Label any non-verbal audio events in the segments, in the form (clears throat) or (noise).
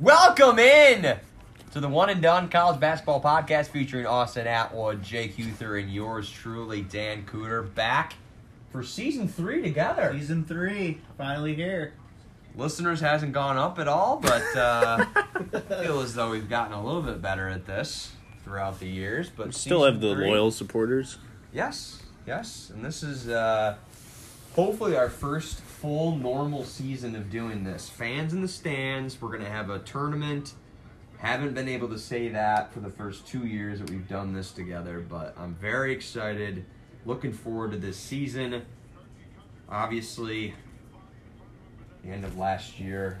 Welcome in to the one and done college basketball podcast featuring Austin Atwood, Jake Huther, and yours truly, Dan Cooter, back for season three together. Season three, finally here. Listeners hasn't gone up at all, but uh, I (laughs) feel as though we've gotten a little bit better at this throughout the years. But Still have the three- loyal supporters. Yes, yes, and this is uh, hopefully our first full normal season of doing this. Fans in the stands. We're gonna have a tournament. Haven't been able to say that for the first two years that we've done this together, but I'm very excited. Looking forward to this season. Obviously, the end of last year,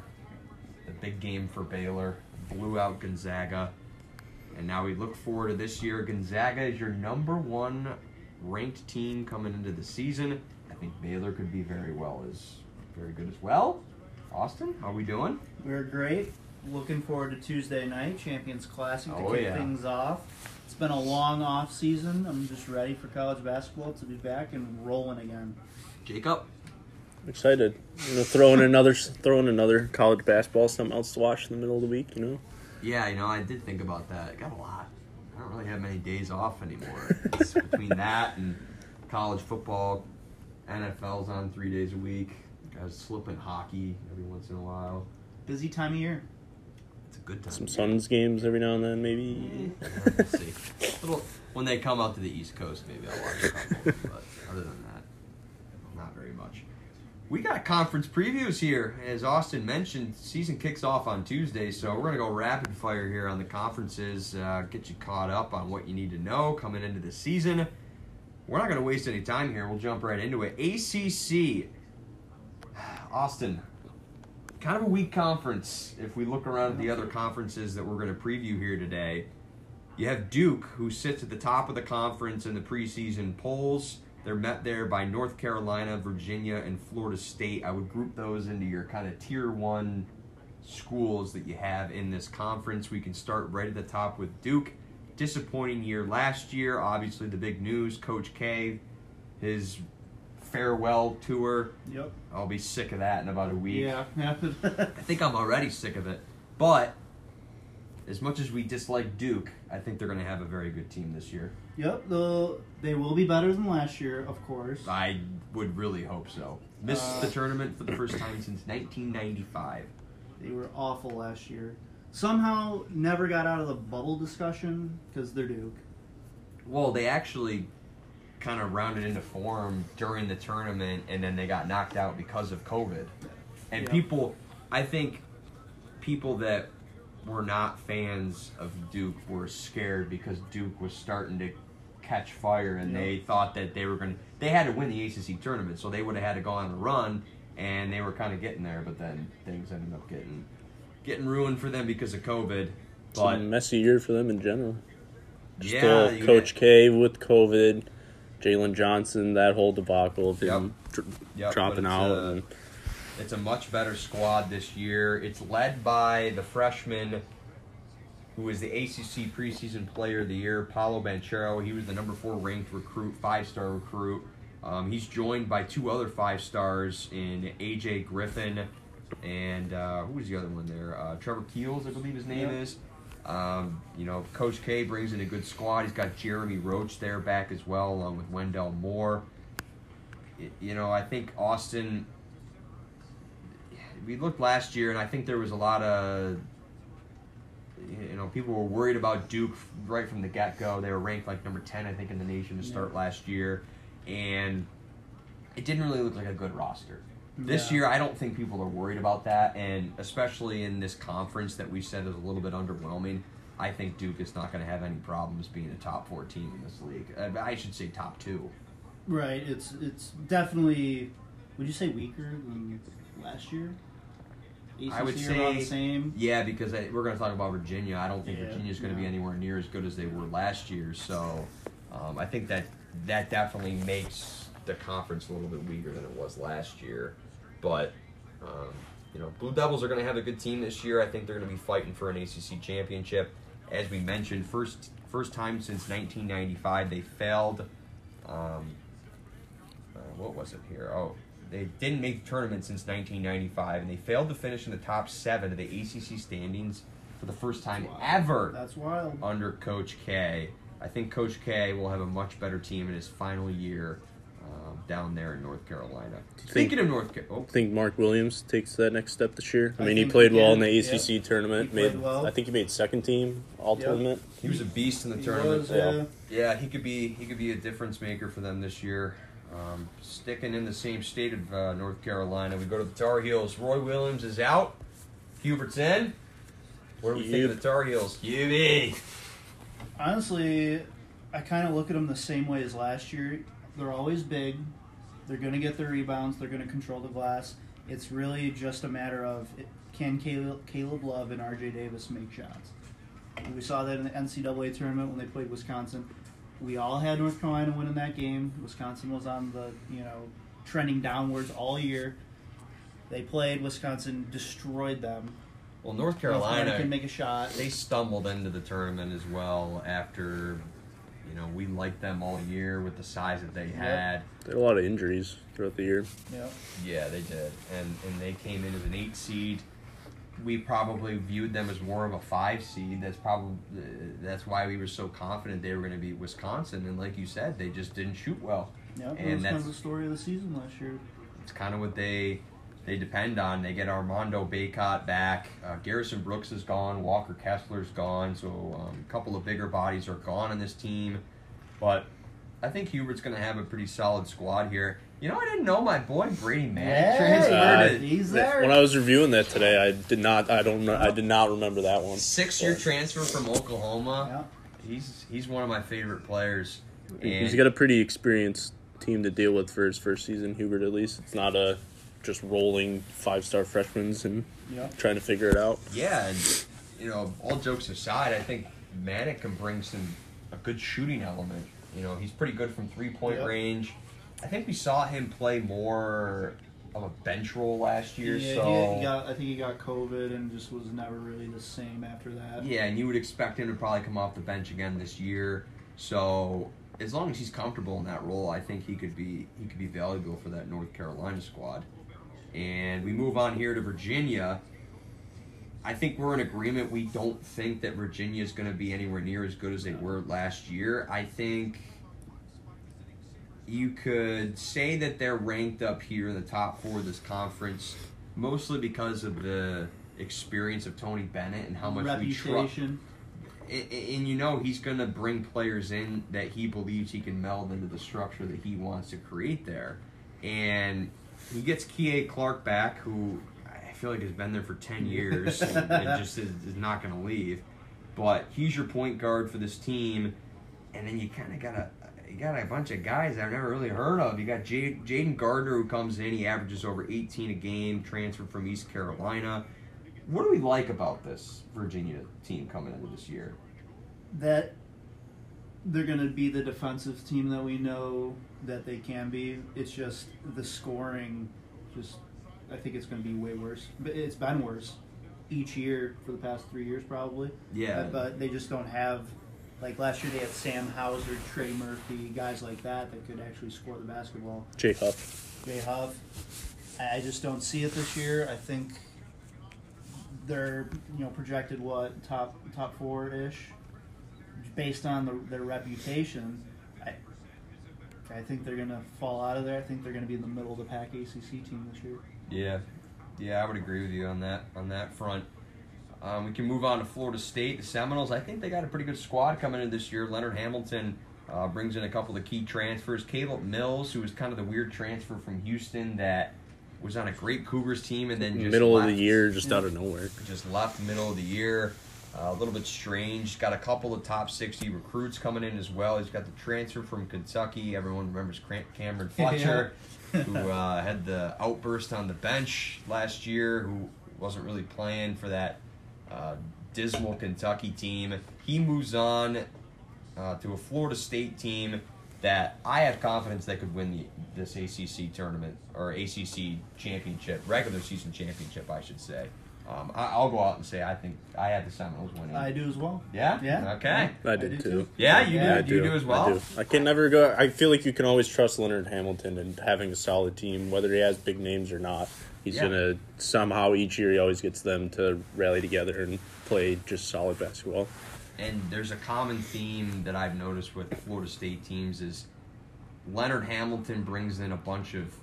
the big game for Baylor blew out Gonzaga. And now we look forward to this year. Gonzaga is your number one ranked team coming into the season. I think Baylor could be very well as very good as well. Austin, how are we doing? We're great. Looking forward to Tuesday night, Champions Classic to Oh, kick yeah. things off. It's been a long off season. I'm just ready for college basketball to be back and rolling again. Jacob. Excited. You know, throw in another throw in another college basketball, something else to watch in the middle of the week. You know. Yeah, you know, I did think about that. I got a lot. I don't really have many days off anymore. It's between (laughs) that and college football, NFL's on three days a week. Guys slipping hockey every once in a while. Busy time of year. It's a good time. Some Suns games every now and then, maybe. Yeah, we'll see. Little, when they come out to the East Coast, maybe I'll watch a couple. but other than that, not very much. We got conference previews here. As Austin mentioned, season kicks off on Tuesday, so we're going to go rapid fire here on the conferences, uh, get you caught up on what you need to know coming into the season. We're not going to waste any time here. We'll jump right into it. ACC. (sighs) Austin, kind of a weak conference if we look around at the other conferences that we're going to preview here today. You have Duke, who sits at the top of the conference in the preseason polls. They're met there by North Carolina, Virginia, and Florida State. I would group those into your kind of tier one schools that you have in this conference. We can start right at the top with Duke. Disappointing year last year. Obviously, the big news Coach K, his farewell tour. Yep. I'll be sick of that in about a week. Yeah. (laughs) I think I'm already sick of it. But as much as we dislike Duke, I think they're going to have a very good team this year. yep. They'll, they will be better than last year, of course. I would really hope so. Missed Uh, the tournament for the first time since 1995. They were awful last year. Somehow never got out of the bubble discussion because they're Duke. Well, they actually kind of rounded into form during the tournament, and then they got knocked out because of COVID. And Yeah. people, I think, people that were not fans of Duke were scared because Duke was starting to catch fire, and Yeah. they thought that they were going to. They had to win the ACC tournament, so they would have had to go on a run, and they were kind of getting there. But then things ended up getting getting ruined for them because of COVID. It's But a messy year for them in general. yeah, Still, Coach get- K with COVID, Jalen Johnson, that whole debacle of Yep. him dr- Yep, dropping out. uh, and It's a much better squad this year. It's led by the freshman who is the ACC preseason player of the year, Paolo Banchero. He was the number four ranked recruit, five star recruit. Um, he's joined by two other five stars in AJ Griffin and uh, who was the other one there? Uh, Trevor Keels, I believe his name Yeah. is. Um, you know, Coach K brings in a good squad. He's got Jeremy Roach there back as well, along with Wendell Moore. You know, I think Austin we looked last year, and I think there was a lot of, you know, people were worried about Duke right from the get go. They were ranked like number ten, I think, in the nation to start Yeah. last year, and it didn't really look like a good roster. This Yeah. year, I don't think people are worried about that, and especially in this conference that we said is a little bit underwhelming. I think Duke is not going to have any problems being a top four team in this league. Uh, I should say top two. Right. It's it's definitely. Would you say weaker than last year? I would say- the same. Yeah, because I, we're going to talk about Virginia. I don't think Yeah, Virginia's going to be anywhere near as good as they were last year. So um, I think that that definitely makes the conference a little bit weaker than it was last year. But um, you know, Blue Devils are going to have a good team this year. I think they're going to be fighting for an ACC championship. As we mentioned, first first time since 1995 they failed. Um, uh, what was it here? Oh, they didn't make the tournament since 1995, and they failed to finish in the top seven of the ACC standings for the first time Wow. ever That's wild. under Coach K. I think Coach K will have a much better team in his final year down there in North Carolina. you Speaking of North Carolina, I think Mark Williams takes that next step this year. I I mean, he played he well in the yeah. ACC tournament. He made, well. I think he made second team all Yep. tournament. he was a beast in the He tournament. was, yeah. yeah. Yeah, he could be he could be a difference maker for them this year. Um, sticking in the same state of uh, North Carolina, we go to the Tar Heels. Roy Williams is out. Hubert's in. What do we think of the Tar Heels? Hubie. Honestly, I kind of look at them the same way as last year. They're always big. They're going to get the rebounds. They're going to control the glass. It's really just a matter of can Caleb, Caleb Love and R.J. Davis make shots. We saw that in the NCAA tournament when they played Wisconsin. We all had North Carolina winning that game. Wisconsin was on the you know trending downwards all year. They played. Wisconsin destroyed them. Well, North North Carolina Carolina, can make a shot. they stumbled into the tournament as well after, you know, we liked them all year with the size that they had. They had a lot of injuries throughout the year. Yep. Yeah, they did, and and they came in as an eight seed. We probably viewed them as more of a five seed. That's probably that's why we were so confident they were going to beat Wisconsin. And like you said, they just didn't shoot well. Yep, And that was kind of the story of the season last year. It's kind of what they they depend on. They get Armando Bacot back. Uh, Garrison Brooks is gone. Walker Kessler's gone. So um, a couple of bigger bodies are gone on this team. But I think Hubert's going to have a pretty solid squad here. You know, I didn't know my boy Brady Manek transferred Uh, he's there. When I was reviewing that today, I did not. I don't. know I did not remember that one. Six year transfer from Oklahoma. yeah. He's he's one of my favorite players. He's got a pretty experienced team to deal with for his first season. Hubert, at least, it's not a just rolling five star freshmen and Yep. trying to figure it out. yeah, and you know, all jokes aside, I think Manek can bring some a good shooting element. You know, he's pretty good from three point Yep. range. I think we saw him play more of a bench role last year. Yeah, so he, he got. I think he got COVID and just was never really the same after that. Yeah, and you would expect him to probably come off the bench again this year. So as long as he's comfortable in that role, I think he could be he could be valuable for that North Carolina squad. And we move on here to Virginia. I think we're in agreement. We don't think that Virginia is going to be anywhere near as good as they were last year. I think you could say that they're ranked up here in the top four of this conference, mostly because of the experience of Tony Bennett and how much we trust. Reputation. And, and you know he's going to bring players in that he believes he can meld into the structure that he wants to create there. And he gets Kie Clark back, who I feel like has been there for 10 years (laughs) and, and just is, is not going to leave. But he's your point guard for this team. And then you kind of got a you got a bunch of guys I've never really heard of. You got J- Jayden Gardner who comes in. He averages over 18 a game, transferred from East Carolina. What do we like about this Virginia team coming into this year? That they're going to be the defensive team that we know that they can be. It's just the scoring. Just I think it's going to be way worse. But it's been worse each year for the past three years, probably. Yeah. Uh, but they just don't have. Like last year, they had Sam Hauser, Trey Murphy, guys like that that could actually score the basketball. Jay Huff. Jay Huff. I I just don't see it this year. I think they're you know projected what top top four ish, based on the, their reputation. I I think they're gonna fall out of there. I think they're gonna be in the middle of the pack ACC team this year. Yeah, yeah, I would agree with you on that on that front. Um, we can move on to Florida State. The Seminoles, I think they got a pretty good squad coming in this year. Leonard Hamilton uh, brings in a couple of key transfers. Caleb Mills, who was kind of the weird transfer from Houston that was on a great Cougars team and then just Middle of the year, just Yeah. out of nowhere. just left middle of the year. Uh, a little bit strange. Got a couple of top 60 recruits coming in as well. He's got the transfer from Kentucky. Everyone remembers Cameron Fletcher, who uh, had the outburst on the bench last year, who wasn't really playing for that uh, dismal Kentucky team. He moves on uh, to a Florida State team that I have confidence they could win the, this ACC tournament or ACC championship, regular season championship, I should say. Um, I, I'll go out and say I think I had the Seminoles winning. I do as well. yeah. Yeah. Okay. I did do too. Yeah, you Yeah, do. I you do as well. I do. I can never go. I feel like you can always trust Leonard Hamilton and having a solid team, whether he has big names or not. He's Yeah. gonna somehow each year he always gets them to rally together and play just solid basketball. And there's a common theme that I've noticed with Florida State teams is Leonard Hamilton brings in a bunch of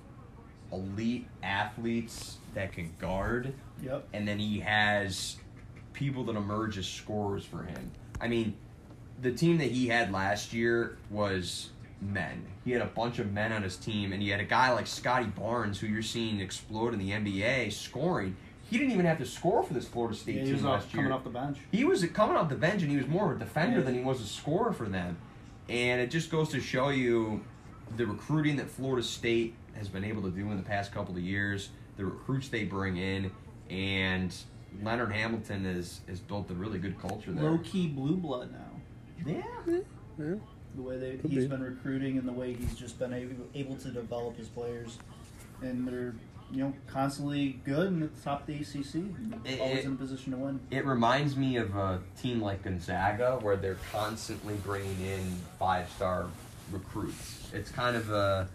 elite athletes that can guard, Yep. and then he has people that emerge as scorers for him. I mean, the team that he had last year was men. He had a bunch of men on his team, and he had a guy like Scottie Barnes, who you're seeing explode in the NBA, scoring. He didn't even have to score for this Florida State Yeah, he team was last year. coming off the bench. He was coming off the bench and he was more of a defender Yeah. than he was a scorer for them. And it just goes to show you the recruiting that Florida State has been able to do in the past couple of years, the recruits they bring in, and Leonard Hamilton has, has built a really good culture there. Low key blue blood now. Yeah. Yeah. The way they, Could he's be. been recruiting and the way he's just been able, able to develop his players, and they're you know constantly good and at the top of the ACC, It- always it- in a position to win. It reminds me of a team like Gonzaga where they're constantly bringing in five star recruits. It's kind of a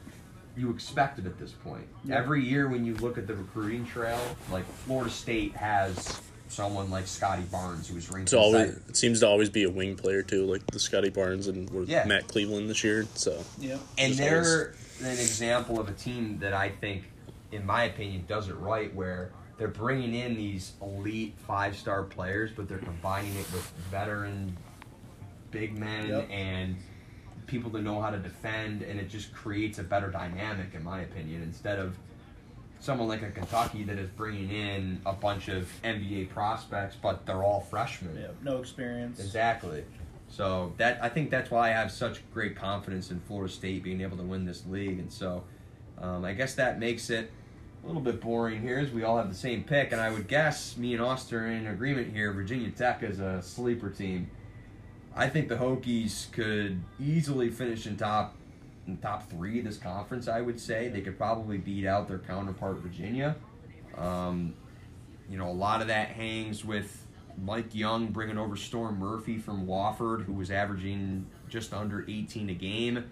you expect it at this point. Yeah. Every year when you look at the recruiting trail, like Florida State has someone like Scottie Barnes who was ranked It's always it seems to always be a wing player too, like the Scottie Barnes and Yeah. Matt Cleveland this year. So yeah, and Just they're an example of a team that I think, in my opinion, does it right where they're bringing in these elite five star players, but they're combining it with veteran big men Yep. and people to know how to defend, and it just creates a better dynamic, in my opinion, instead of someone like a Kentucky that is bringing in a bunch of NBA prospects, but they're all freshmen. Yep. No experience. Exactly. So that I think that's why I have such great confidence in Florida State being able to win this league, and so um, I guess that makes it a little bit boring here, as we all have the same pick, and I would guess me and Austin are in agreement here. Virginia Tech is a sleeper team. I think the Hokies could easily finish in top in top three of this conference. I would say they could probably beat out their counterpart Virginia. Um, you know, a lot of that hangs with Mike Young bringing over Storm Murphy from Wofford, who was averaging just under 18 a game.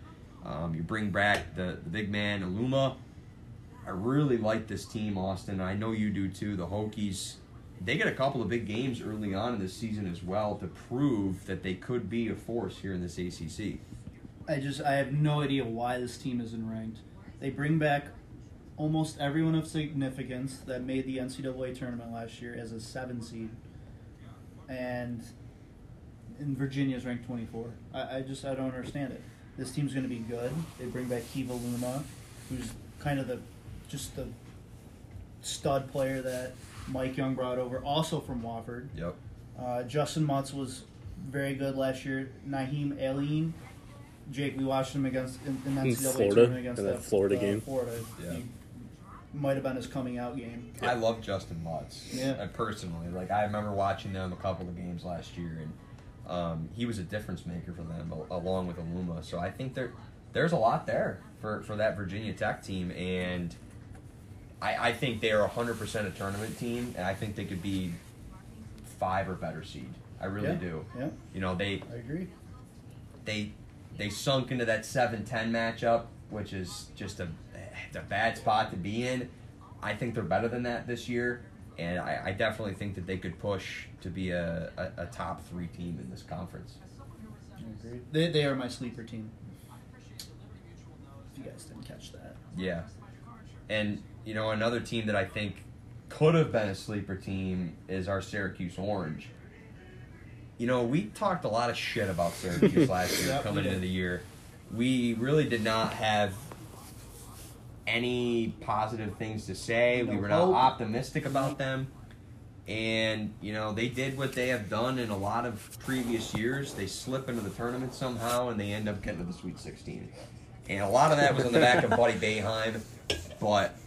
Um, you bring back the, the big man Aluma. I really like this team, Austin. I know you do too. The Hokies, they get a couple of big games early on in this season as well to prove that they could be a force here in this ACC. I just I have no idea why this team isn't ranked. They bring back almost everyone of significance that made the NCAA tournament last year as a seven seed, and in Virginia is ranked twenty four. I, I just I don't understand it. This team's going to be good. They bring back Keve Aluma, who's kind of the just the stud player that Mike Young brought over, also from Wofford. Yep. Uh, Justyn Mutts was very good last year. Nahiem Alleyne, Jake, we watched him against in, in that In NCAA Florida? tournament against In that that Florida uh, game? Florida, Yeah. He might have been his coming out game. I love Justyn Mutts. Yeah. uh, personally, like I remember watching them a couple of games last year, and um, he was a difference maker for them along with Aluma. So I think there there's a lot there for for that Virginia Tech team, and I I think they are hundred percent a tournament team, and I think they could be five or better seed. I really Yeah. do. Yeah, You know they I agree. they they sunk into that 7-10 matchup, which is just a, a bad spot to be in. I think they're better than that this year, and I, I definitely think that they could push to be a, a, a top three team in this conference. I. They, they are my sleeper team. If you guys didn't catch that. Yeah, and you know another team that I think could have been a sleeper team is our Syracuse Orange. You know, we talked a lot of shit about Syracuse (laughs) last year Yep, coming into the year. We really did not have any positive things to say. we No were not optimistic about them. And, you know, they did what they have done in a lot of previous years. They slip into the tournament somehow and they end up getting to the Sweet 16. And a lot of that was on the back of Buddy Boeheim. But,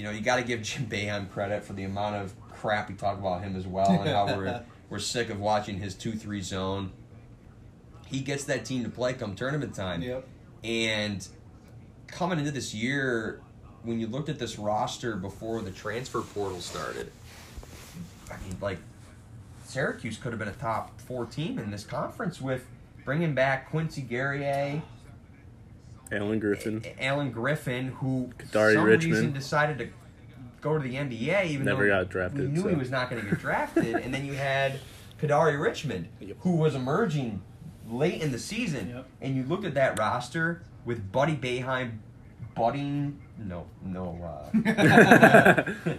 you know, you got to give Jim Boeheim credit for the amount of crap we talk about him as well and how we're, (laughs) we're sick of watching his 2 3 zone. He gets that team to play come tournament time. Yep. And coming into this year, when you looked at this roster before the transfer portal started, I mean, like Syracuse could have been a top four team in this conference with bringing back Quincy Guerrier, Alan Griffin. Alan Griffin, who for Kadary some Richmond. reason decided to go to the NBA, even Never though got drafted, We knew so. he was not going to get (laughs) drafted, and then you had Kadary Richmond, Yep. who was emerging late in the season, Yep. and you looked at that roster with Buddy Boeheim, budding. No, no. Uh, (laughs)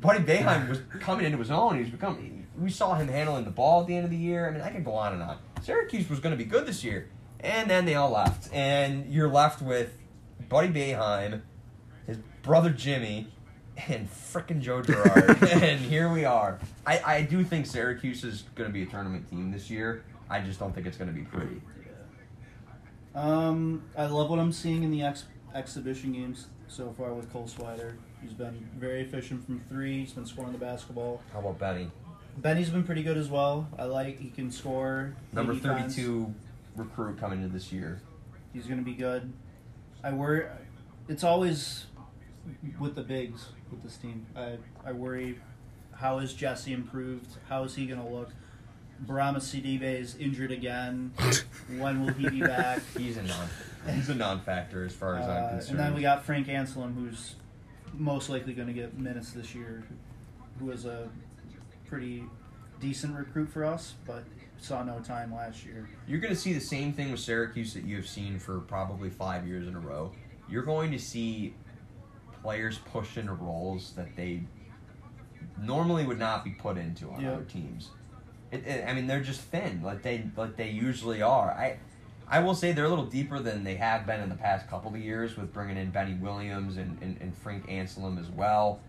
Buddy Boeheim was coming into his own. He was becoming. We saw him handling the ball at the end of the year. I mean, I could go on and on. Syracuse was going to be good this year, and then they all left, and you're left with Buddy Boeheim, his brother Jimmy, and frickin' Joe Girard, (laughs) and here we are. I, I do think Syracuse is going to be a tournament team this year. I just don't think it's going to be pretty. Um, I love what I'm seeing in the ex- exhibition games so far with Cole Swider. He's been very efficient from three. He's been scoring the basketball. How about Benny? Benny's been pretty good as well. I like he can score. Number play defense. 32 recruit coming into this year. He's going to be good. I worry. It's always with the bigs with this team. I I worry. How is Jesse improved? How is he going to look? Bourama Sidibe is injured again. (laughs) when will he be back? He's a non. He's a non-factor as far as I'm Uh, concerned. and then we got Frank Anselem, who's most likely going to get minutes this year, who was a pretty decent recruit for us, but saw no time last year. You're going to see the same thing with Syracuse that you have seen for probably five years in a row. You're going to see players pushed into roles that they normally would not be put into on Yep. other teams. It, it, I mean, they're just thin, like they like they usually are. I I will say they're a little deeper than they have been in the past couple of years with bringing in Benny Williams and, and, and Frank Anselem as well.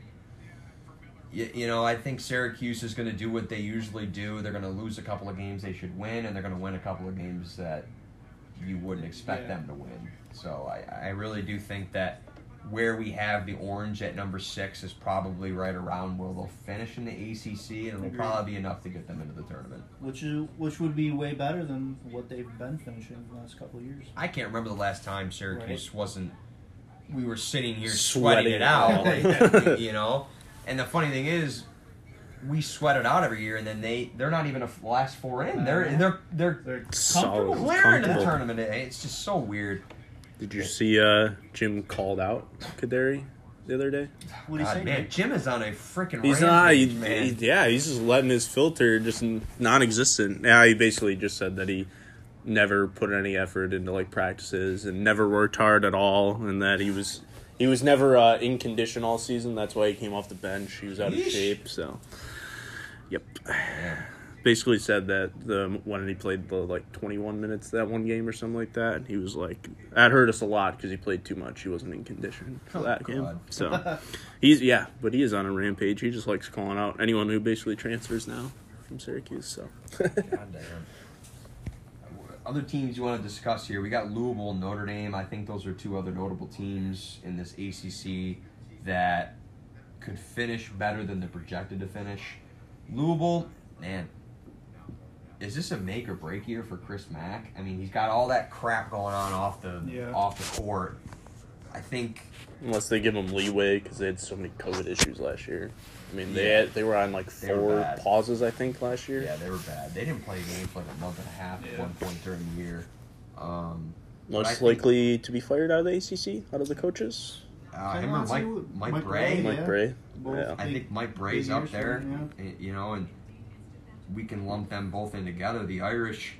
You, you know, I think Syracuse is going to do what they usually do. They're going to lose a couple of games they should win, and they're going to win a couple of games that you wouldn't expect Yeah. them to win. So I, I really do think that where we have the orange at number six is probably right around where they'll finish in the ACC, and it'll Agreed. probably be enough to get them into the tournament. Which is which would be way better than what they've been finishing the last couple of years. I can't remember the last time Syracuse wasn't. We were sitting here Sweating sweating it out, like, out. you know. (laughs) And the funny thing is, we sweat it out every year, and then they they're not even a last four in. They're they're they're They're Solid. comfortable. clear into the tournament. It's just so weird. Did you see uh, Jim called out Kadary the other day? What do you God, say? man, Jim is on a freaking. He's not. He, man. he- yeah, he's just letting his filter just non-existent. Yeah, he basically just said that he never put any effort into like practices and never worked hard at all, and that he was he was never uh, in condition all season. That's why he came off the bench. He was out of Yeesh. shape. So, yep. Basically said that the when he played the like 21 minutes that one game or something like that, he was like that hurt us a lot because he played too much. He wasn't in condition for Oh, that game. So (laughs) he's yeah, but he is on a rampage. He just likes calling out anyone who basically transfers now from Syracuse. So God. Other teams you want to discuss here? We got Louisville, and Notre Dame. I think those are two other notable teams in this ACC that could finish better than they're projected to finish. Louisville, man, is this a make or break year for Chris Mack? I mean, he's got all that crap going on off the Yeah. off the court. I think unless they give him leeway because they had so many COVID issues last year. I mean, they Yeah. had, they were on like They four pauses I think last year. yeah, they were bad. They didn't play a game for like a month and a half at Yeah. one point during the year. Um, but I Most think- likely to be fired out of the ACC, out of the coaches. Uh, him or Mike, Mike, Mike Brey. Brey, Mike Yeah. Brey. Yeah. I think Mike Brey's big up there. him, eh, You know, and we can lump them both in together. The Irish,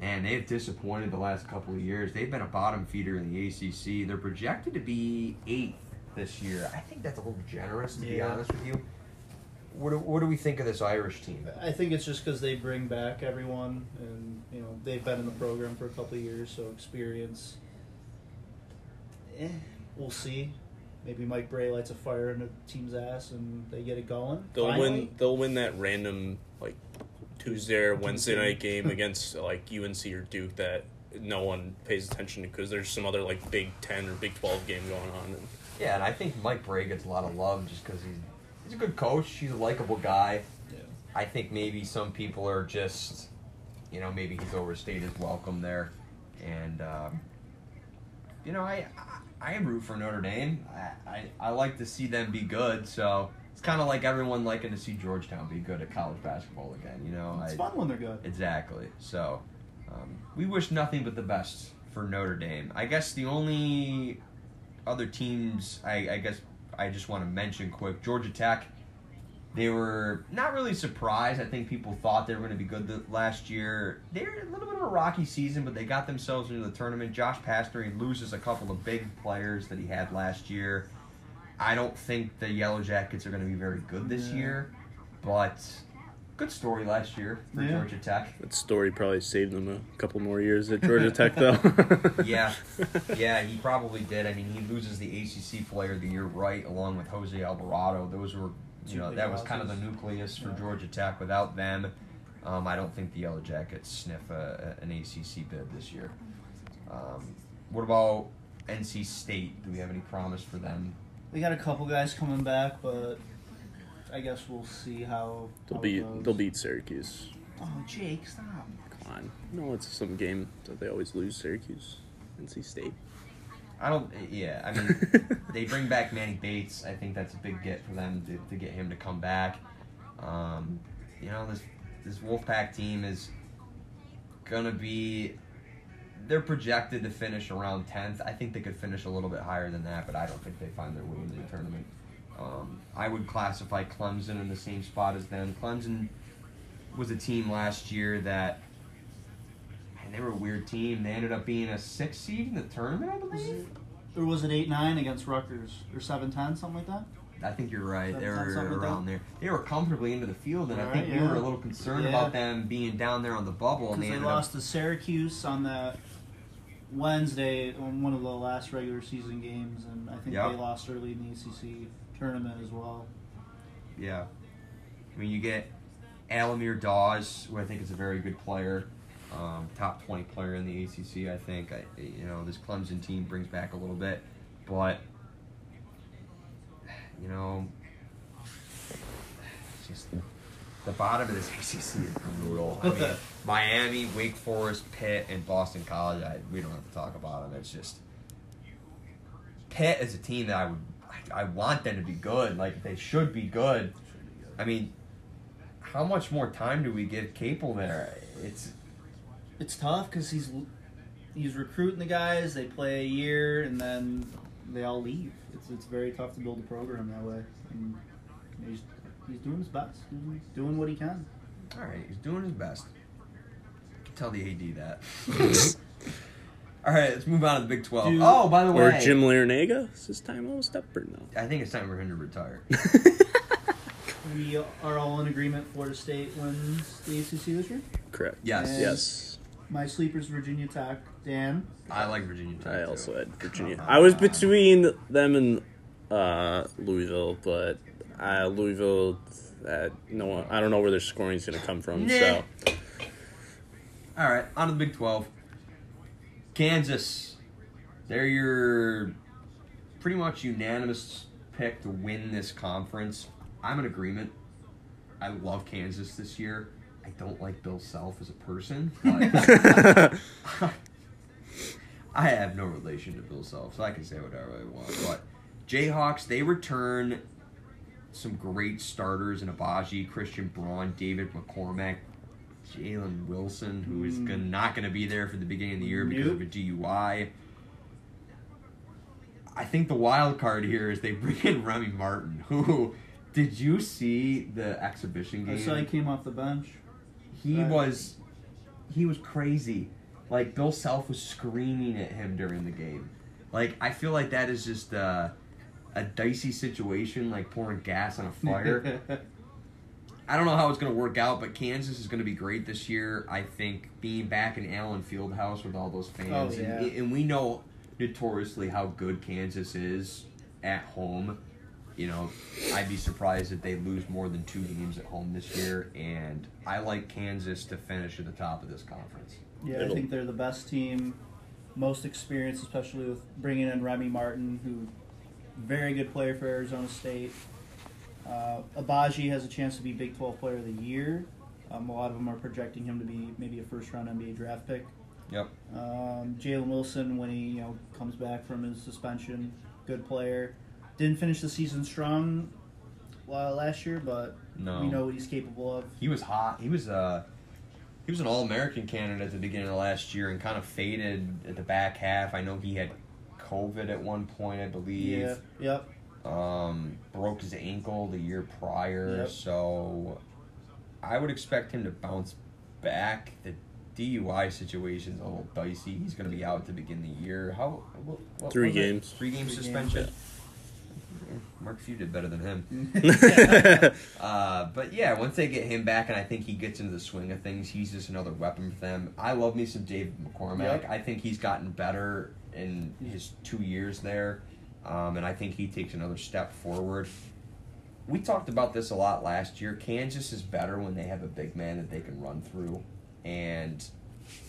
and they've disappointed the last couple of years. They've been a bottom feeder in the ACC. They're projected to be eighth this year. I think that's a little generous, to be honest with you. What do, what do we think of this Irish team? I think it's just because they bring back everyone, and you know they've been in the program for a couple of years, so experience. Eh, we'll see. Maybe Mike Brey lights a fire in the team's ass, and they get it going. They'll Finally. win. They'll win that random like Tuesday or Wednesday night game (laughs) against like UNC or Duke that no one pays attention to because there's some other like Big Ten or Big Twelve game going on. And Yeah, and I think Mike Brey gets a lot of love just because he's he's a good coach. He's a likable guy. Yeah. I think maybe some people are just, you know, maybe he's overstayed his welcome there, and um, you know, I, I I root for Notre Dame. I, I I like to see them be good. So it's kind of like everyone liking to see Georgetown be good at college basketball again. You know, It's I- fun when they're good. Exactly. So, um, we wish nothing but the best for Notre Dame. I guess the only other teams I, I guess I just want to mention quick Georgia Tech. They were not really surprised. I think people thought they were going to be good the, last year. They're a little bit of a rocky season, but they got themselves into the tournament. Josh Pastner loses a couple of big players that he had last year. I don't think the Yellow Jackets are going to be very good this Yeah. year, but good story last year for Yeah. Georgia Tech. That story probably saved them a couple more years at Georgia Tech, though. (laughs) Yeah, (laughs) yeah, he probably did. I mean, he loses the ACC Player of the Year right along with Jose Alvarado. Those were, you Two know, that was kind of the nucleus for Yeah. Georgia Tech. Without them, um, I don't think the Yellow Jackets sniff a, a- an ACC bid this year. Um, what about NC State? Do we have any promise for them? They got a couple guys coming back, but I guess we'll see how. they'll how it beat goes. they'll beat Syracuse. Oh, Jake, stop. Come on, no, it's some game that they always lose. Syracuse, NC State. I don't. Yeah, I mean, (laughs) they bring back Manny Bates. I think that's a big get for them to, to get him to come back. Um, you know, this this Wolfpack team is gonna be. They're projected to finish around tenth. I think they could finish a little bit higher than that, but I don't think they find their way into the tournament. Um, I would classify Clemson in the same spot as them. Clemson was a team last year that. Man, they were a weird team. They ended up being a six seed in the tournament, I believe. or was it 8 9 against Rutgers? Or 7 10, something like that? I think you're right. They were around there. They were comfortably into the field, and I think Right, we were a little concerned Yeah. about them being down there on the bubble. And they, they lost up, to Syracuse on the Wednesday on one of the last regular season games, and I think Yep. they lost early in the ACC tournament as well. yeah. I mean, you get Al-Amir Dawes, who I think is a very good player, um, top twenty player in the ACC. I think. I, you know, this Clemson team brings back a little bit, but you know, just the bottom of this (laughs) ACC is brutal. I mean, (laughs) Miami, Wake Forest, Pitt, and Boston College. I, we don't have to talk about them. It's just Pitt is a team that I would. I, I want them to be good. Like they should be good. I mean, how much more time do we give Capel there? It's It's tough because he's he's recruiting the guys. They play a year and then they all leave. It's it's very tough to build a program that way. And he's he's doing his best. He's doing what he can. all right. He's doing his best. Tell the AD that. (laughs) (laughs) all right, let's move on to the Big Twelve. Dude. oh, by the way. Or way, Jim Larrañaga. Is his time almost up or no? I think it's time for him to retire. (laughs) We are all in agreement. Florida State wins the ACC this year. Correct. Yes. And Yes. My sleepers Virginia Tech. Dan. I like Virginia Tech. I too. also had Virginia. Come I was between them and uh, Louisville, but uh, Louisville, uh, no, one- I don't know where their scoring is going to come from. Nah. So All right, on to the Big 12. Kansas, they're your pretty much unanimous pick to win this conference. I'm in agreement. I love Kansas this year. I don't like Bill Self as a person, (laughs) I have no relation to Bill Self, so I can say whatever I want. But Jayhawks, they return some great starters in Agbaji, Christian Braun, David McCormack, Jalen Wilson, who is Mm. gonna, not going to be there for the beginning of the year because Nope. of a DUI. I think the wild card here is they (laughs) bring in Remy Martin, who did you see the exhibition game? I saw he came off the bench. He Right. was he was crazy. Like Bill Self was screaming at him during the game. Like I feel like that is just uh, a dicey situation, like pouring gas on a fire. (laughs) I don't know how it's going to work out, but Kansas is going to be great this year. I think being back in Allen Fieldhouse with all those fans, Oh, yeah. and, and we know notoriously how good Kansas is at home. You know, I'd be surprised if they lose more than two games at home this year, and I like Kansas to finish at the top of this conference. Yeah, I think they're the best team, most experienced, especially with bringing in Remy Martin, who very good player for Arizona State. Uh, Agbaji has a chance to be Big 12 Player of the Year. Um, a lot of them are projecting him to be maybe a first round NBA draft pick. Yep. Um, Jalen Wilson, when he you know comes back from his suspension, good player. Didn't finish the season strong. uh, last year, but No. we know what he's capable of. He was hot. He was uh he was an all American candidate at the beginning of last year and kind of faded at the back half. I know he had COVID at one point, I believe. Yeah. Yep. Um, broke his ankle the year prior, Yep. so I would expect him to bounce back. The DUI situation's a little dicey. He's going to be out to begin the year. How? What, what Three was it? games. Three game Three games, suspension. Yeah, Mark Few did better than him. (laughs) (laughs) Uh, but yeah, once they get him back, and I think he gets into the swing of things, he's just another weapon for them. I love me some David McCormack. Yep. I think he's gotten better in his two years there, um, and I think he takes another step forward. We talked about this a lot last year. Kansas is better when they have a big man that they can run through, and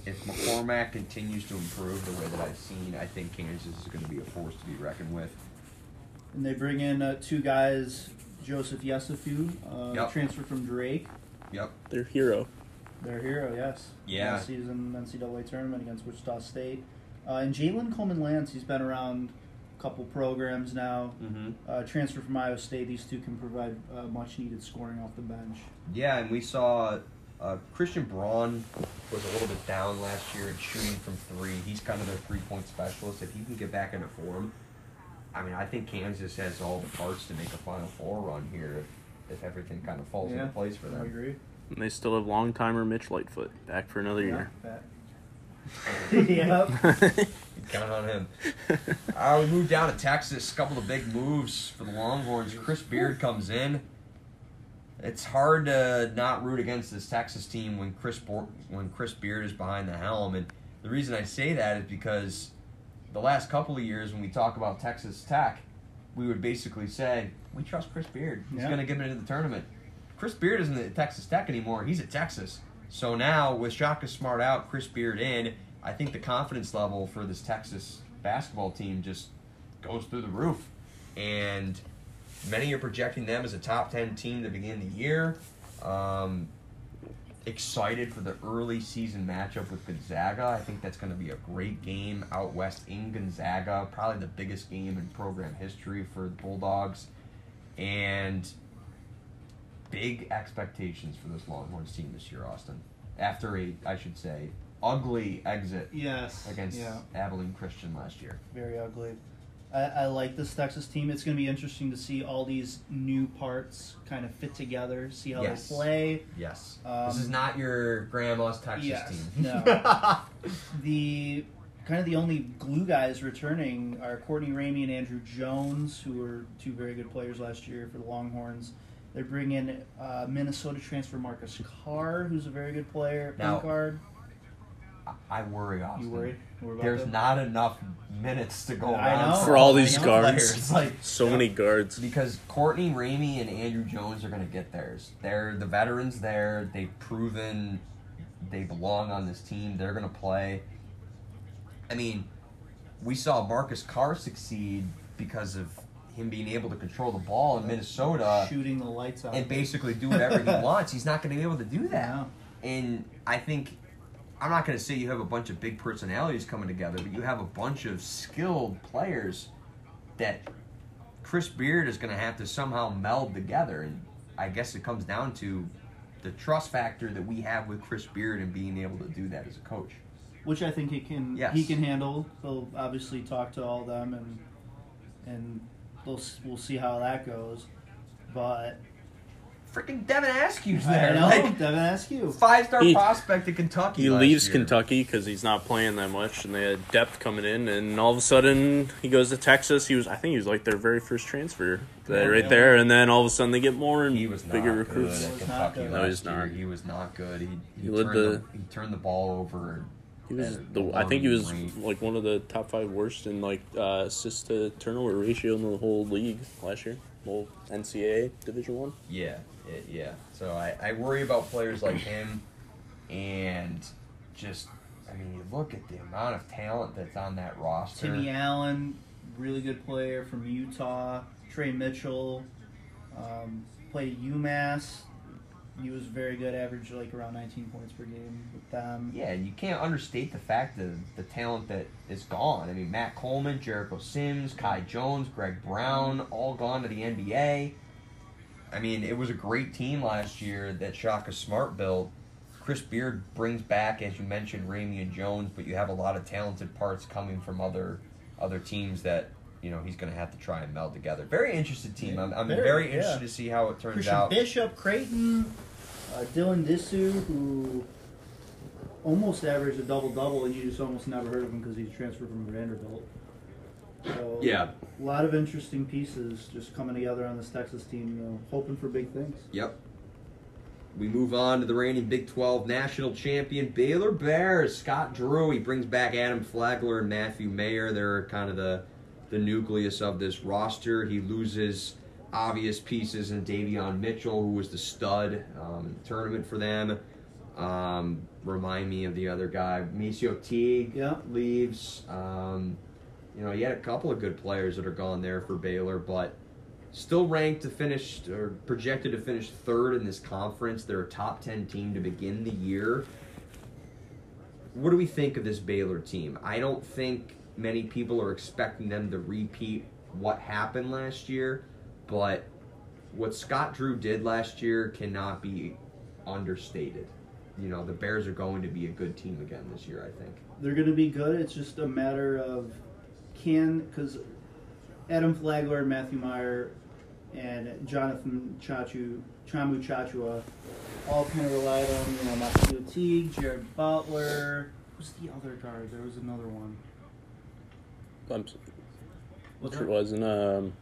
if McCormack continues to improve the way that I've seen, I think Kansas is going to be a force to be reckoned with. And they bring in uh, two guys, Joseph Yesufu, uh, Yep. transfer from Drake. Yep. Their hero. Their hero, yes. Yeah. Last season NCAA tournament against Wichita State. Uh, and Jalen Coleman Lance, he's been around a couple programs now. Mm-hmm. Uh, transfer from Iowa State. These two can provide uh, much needed scoring off the bench. Yeah, and we saw uh, Christian Braun was a little bit down last year at shooting from three. He's kind of their three point specialist. If he can get back into form, I mean, I think Kansas has all the parts to make a Final Four run here if, if everything kind of falls into place for I them. agree. And they still have long timer Mitch Lightfoot back for another year. (laughs) yep. Count on him. Uh, we moved down to Texas. A couple of big moves for the Longhorns. Chris Beard comes in. It's hard to not root against this Texas team when Chris Bo- when Chris Beard is behind the helm, and the reason I say that is because the last couple of years when we talk about Texas Tech, we would basically say we trust Chris Beard. He's Yeah. going to get into the tournament. Chris Beard isn't at Texas Tech anymore. He's at Texas. So now with Shaka Smart out, Chris Beard in, I think the confidence level for this Texas basketball team just goes through the roof. And many are projecting them as a top 10 team to begin the year. Um, excited for the early season matchup with Gonzaga. I think that's going to be a great game out west in Gonzaga. Probably the biggest game in program history for the Bulldogs. And big expectations for this Longhorns team this year, Austin. After a, I should say, ugly exit Yes. against Yeah. Abilene Christian last year. Very ugly. I, I like this Texas team. It's going to be interesting to see all these new parts kind of fit together, see how Yes. they play. Yes. Um, this is not your grandma's Texas yes, team. no. (laughs) The kind of the only glue guys returning are Courtney Ramey and Andrew Jones, who were two very good players last year for the Longhorns. They bring in uh, Minnesota transfer Marcus Carr, who's a very good player. Now, Point guard. I worry, Austin. You worried? Worried There's them? not enough minutes to go around. For all these guards. Like So many guards. because Courtney Ramey and Andrew Jones are going to get theirs. They're the veterans there. They've proven they belong on this team. They're going to play. I mean, we saw Marcus Carr succeed because of him being able to control the ball in Minnesota shooting the lights out. and basically do whatever he (laughs) wants. He's not going to be able to do that. And I think I'm not going to say you have a bunch of big personalities coming together, but you have a bunch of skilled players that Chris Beard is going to have to somehow meld together. And I guess it comes down to the trust factor that we have with Chris Beard and being able to do that as a coach. which I think he can Yes. he can handle. He'll obviously talk to all of them and and they'll, we'll see how that goes. But Freaking Devin Askew's I there. know Like, Devin Askew. five star prospect in Kentucky. He last leaves year. Kentucky because he's not playing that much, and they had depth coming in, and all of a sudden he goes to Texas. He was, I think, he was like their very first transfer, Yeah, right yeah. there, and then all of a sudden they get more and He was not bigger good recruits. at He was not Kentucky good. last No, he's year. not. He was not good. He, he, He led turned the- the, he turned the ball over. He was the, I think he was alarming like one of the top five worst in like uh, assist to turnover ratio in the whole league last year, whole NCAA Division One. Yeah, it, yeah. So I, I worry about players like him, and just I mean, you look at the amount of talent that's on that roster. Timmy Allen, really good player from Utah. Tre Mitchell um, played at UMass. He was very good, average like around 19 points per game with them. Yeah, you can't understate the fact of the talent that is gone. I mean, Matt Coleman, Jericho Sims, Kai Jones, Greg Brown, all gone to the NBA. I mean, it was a great team last year that Shaka Smart built. Chris Beard brings back, as you mentioned, Ramian Jones, but you have a lot of talented parts coming from other other teams that you know he's going to have to try and meld together. Very interested team. I'm, I'm Very, very, yeah. interested to see how it turns Christian out. Bishop, Creighton, uh, Dylan Disu, who almost averaged a double double, and you just almost never heard of him because he's transferred from Vanderbilt. So Yeah. a lot of interesting pieces just coming together on this Texas team, you know, hoping for big things. Yep. We move on to the reigning Big 12 national champion Baylor Bears. Scott Drew. He brings back Adam Flagler and Matthew Mayer. They're kind of the the nucleus of this roster. He loses obvious pieces in Davion Mitchell, who was the stud um, in the tournament for them. Um, remind me of the other guy, MaCio Teague Yeah. leaves. Um, you know, you had a couple of good players that are gone there for Baylor, but still ranked to finish or projected to finish third in this conference. They're a top 10 team to begin the year. What do we think of this Baylor team? I don't think many people are expecting them to repeat what happened last year, but what Scott Drew did last year cannot be understated. You know, the Bears are going to be a good team again this year, I think. They're going to be good. It's just a matter of can because Adam Flagler, Matthew Mayer, and Jonathan Chachu, Tchamwa Tchatchoua all kind of relied on you know Matthew Teague, Jared Butler. Who's the other guard? There was another one. I'm, What's it that? wasn't um,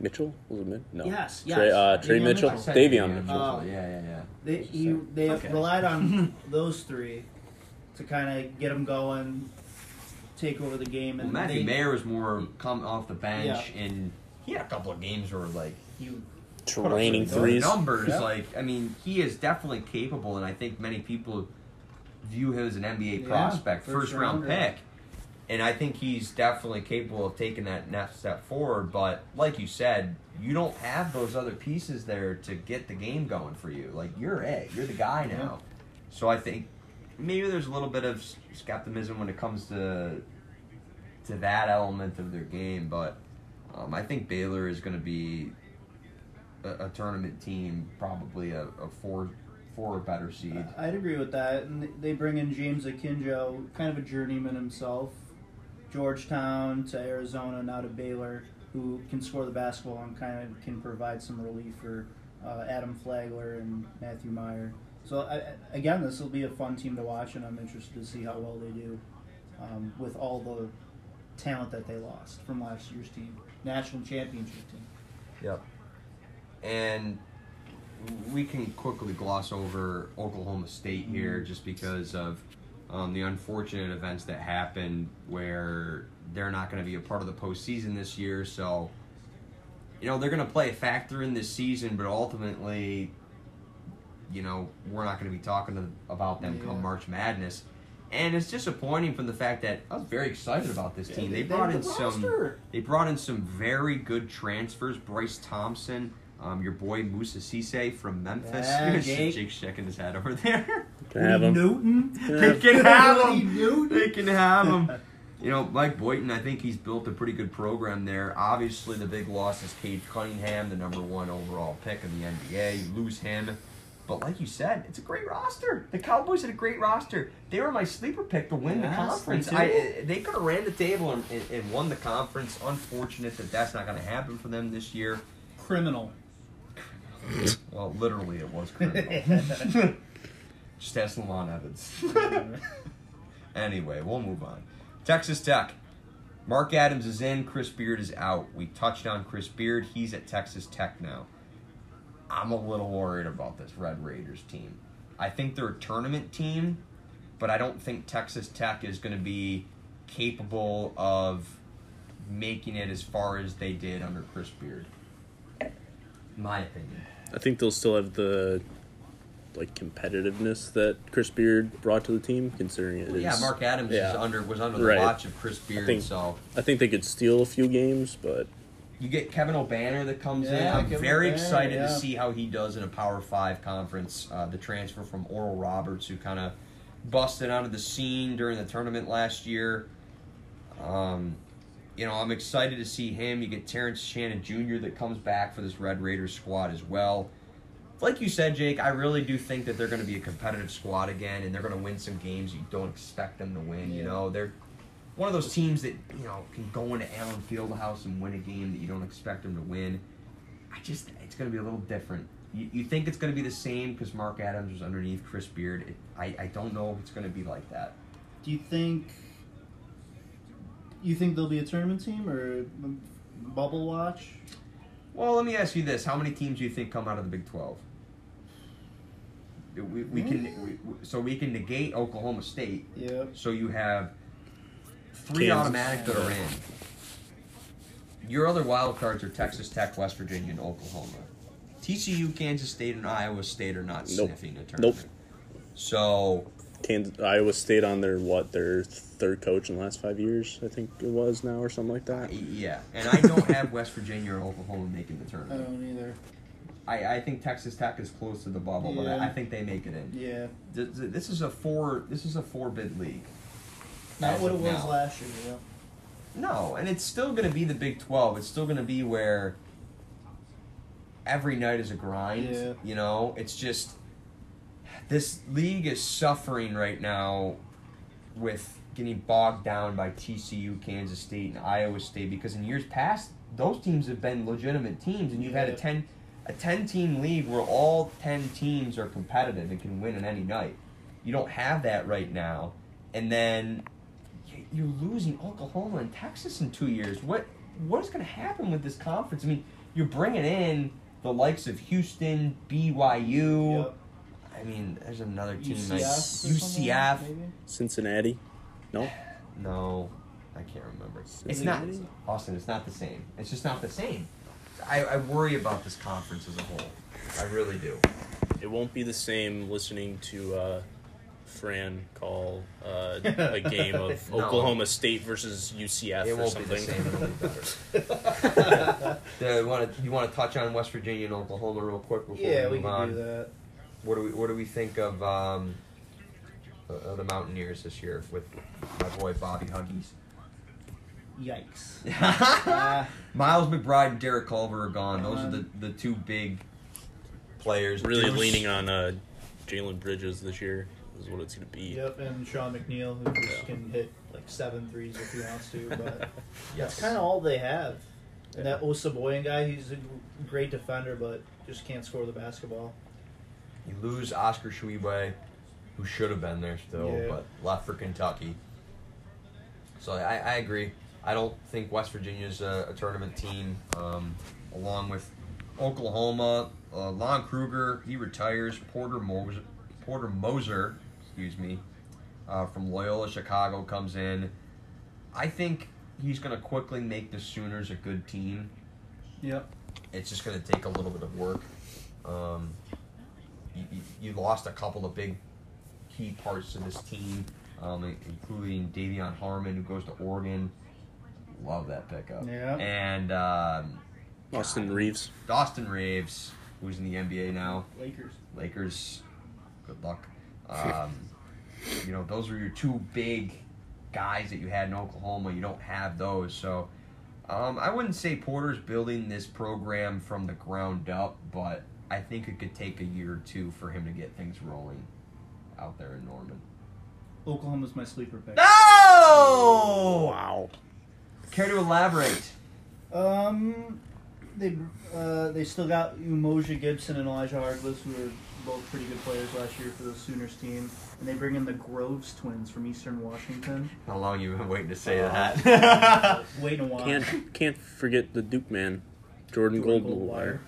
Mitchell? Was it Mitchell? No. Yes, Trey, yes. uh, Trey Davion Mitchell? Mitchell. Davion Davion Mitchell. Oh. Yeah, yeah, yeah. They you, they Okay. relied on (laughs) those three to kind of get them going, take over the game, Well, and Matthew they, Mayer was more come off the bench, and he had a couple of games where like he Training Those threes. numbers. Yeah. Like, I mean, he is definitely capable, and I think many people view him as an NBA Yeah, prospect, first first round rounder. pick. And I think he's definitely capable of taking that next step forward. But like you said, you don't have those other pieces there to get the game going for you. Like you're it. You're the guy now. So I think maybe there's a little bit of skepticism when it comes to to that element of their game. But um, I think Baylor is going to be a, a tournament team, probably a, a four four or better seed. I'd agree with that. And they bring in James Akinjo, kind of a journeyman himself. Georgetown to Arizona, now to Baylor, who can score the basketball and kind of can provide some relief for uh, Adam Flagler and Matthew Mayer. So I, again, this will be a fun team to watch, and I'm interested to see how well they do um, with all the talent that they lost from last year's team, national championship team. Yep. And we can quickly gloss over Oklahoma State here just because of um, the unfortunate events that happened where they're not going to be a part of the postseason this year. So, you know, they're going to play a factor in this season, but ultimately, you know, we're not going to be talking to, about them Yeah. come March Madness. And it's disappointing from the fact that I was very excited about this team. They brought in some they brought in some very good transfers. Bryce Thompson, um, your boy Moussa Cisse from Memphis. Yeah, (laughs) Jake. Jake's shaking his head over there. Can have him? Newton. they can have him. They can have him. You know, Mike Boynton, I think he's built a pretty good program there. Obviously, the big loss is Cade Cunningham, the number one overall pick in the NBA. You lose him. But like you said, it's a great roster. The Cowboys had a great roster. They were my sleeper pick to win the conference. I, they could have ran the table and, and, and won the conference. Unfortunate that that's not going to happen for them this year. Criminal. (laughs) Well, literally, it was criminal. (laughs) Just ask Lamont Evans. (laughs) anyway, we'll move on. Texas Tech. Mark Adams is in. Chris Beard is out. We touched on Chris Beard. He's at Texas Tech now. I'm a little worried about this Red Raiders team. I think they're a tournament team, but I don't think Texas Tech is going to be capable of making it as far as they did under Chris Beard. My opinion. I think they'll still have the like competitiveness that Chris Beard brought to the team, considering it is. yeah, Mark Adams is yeah. under was under the Right. watch of Chris Beard, I think- so I think they could steal a few games, but you get Kevin Obanor that comes in. I'm Kevin very Obanor, excited yeah. to see how he does in a Power Five conference. Uh, the transfer from Oral Roberts, who kind of busted onto the scene during the tournament last year. Um, you know, I'm excited to see him. You get Terrence Shannon Jr. that comes back for this Red Raiders squad as well. Like you said, Jake, I really do think that they're going to be a competitive squad again, and they're going to win some games you don't expect them to win. You know, they're one of those teams that you know can go into Allen Fieldhouse and win a game that you don't expect them to win. I just, it's going to be a little different. You, you think it's going to be the same because Mark Adams was underneath Chris Beard. It, I, I don't know if it's going to be like that. Do you think you think they'll be a tournament team or bubble watch? Well, let me ask you this: How many teams do you think come out of the Big Twelve? We, we can mm. we, we- so we can negate Oklahoma State. Yep. So you have three Kansas. automatic that are in. Your other wild cards are Texas Tech, West Virginia, and Oklahoma. TCU, Kansas State, and Iowa State are not Nope. sniffing a tournament. Nope. So Kansas, Iowa State on their what their third coach in the last five years, I think it was now or something like that. yeah, and I don't have West Virginia or Oklahoma making the tournament. I don't either. I, I think Texas Tech is close to the bubble, but I, I think they make it in. Yeah. Th- th- This is a four. This is a four bid league. Not what it of was now. last year. Yeah. No, and it's still going to be the Big Twelve. It's still going to be where every night is a grind. Yeah. You know, it's just this league is suffering right now with getting bogged down by TCU, Kansas State, and Iowa State because in years past those teams have been legitimate teams, and you've had a ten a ten team league where all ten teams are competitive and can win on any night. You don't have that right now, and then you're losing Oklahoma and Texas in two years. What what is going to happen with this conference? I mean, you're bringing in the likes of Houston, BYU. Yep. I mean, there's another team UCF. or something, UCF. maybe? Cincinnati, no, No, I can't remember. It's not Austin. It's not the same. It's just not the same. I, I worry about this conference as a whole. I really do. it won't be the same listening to uh, Fran call uh, a (laughs) game of No. Oklahoma State versus UCF It or won't be the something. same. It'll be better. (laughs) (laughs) You want to you want to touch on West Virginia and Oklahoma real quick before Yeah, we we move can on? Do that. What do we What do we think of um, uh, the Mountaineers this year with my boy Bobby Huggins? Yikes. (laughs) Uh, Miles McBride and Derek Culver are gone. Those are the, the two big players. Really Deuce- leaning on uh, Jalen Bridges this year is what it's going to be. Yep, and Sean McNeil, who just can hit like seven threes if he wants to, but (laughs) Yes. that's kind of all they have. And that Osabuohien guy, he's a great defender, but just can't score the basketball. You lose Oscar Tshiebwe, who should have been there still, Yeah. but left for Kentucky. So I, I agree. I don't think West Virginia's a, a tournament team. Um, along with Oklahoma, uh, Lon Kruger, he retires. Porter Moser, Porter Moser, excuse me, uh, from Loyola Chicago comes in. I think he's going to quickly make the Sooners a good team. Yep. It's just going to take a little bit of work. Um, you, you, you lost a couple of big key parts to this team, um, including De'Vion Harmon, who goes to Oregon. Love that pickup. Yeah. And um, Austin Reaves. Austin Raves, who's in the NBA now. Lakers. Lakers, good luck. (laughs) Um, you know, those are your two big guys that you had in Oklahoma. You don't have those. So um, I wouldn't say Porter's building this program from the ground up, but I think it could take a year or two for him to get things rolling out there in Norman. Oklahoma's my sleeper pick. No! Wow. Care to elaborate? Um, they uh, they still got Umoja Gibson and Elijah Harkless, who were both pretty good players last year for the Sooners team, and they bring in the Groves twins from Eastern Washington. How long you been waiting to say Uh, that? (laughs) Wait a while. Can't can't forget the Duke man, Jordan, Goldwire.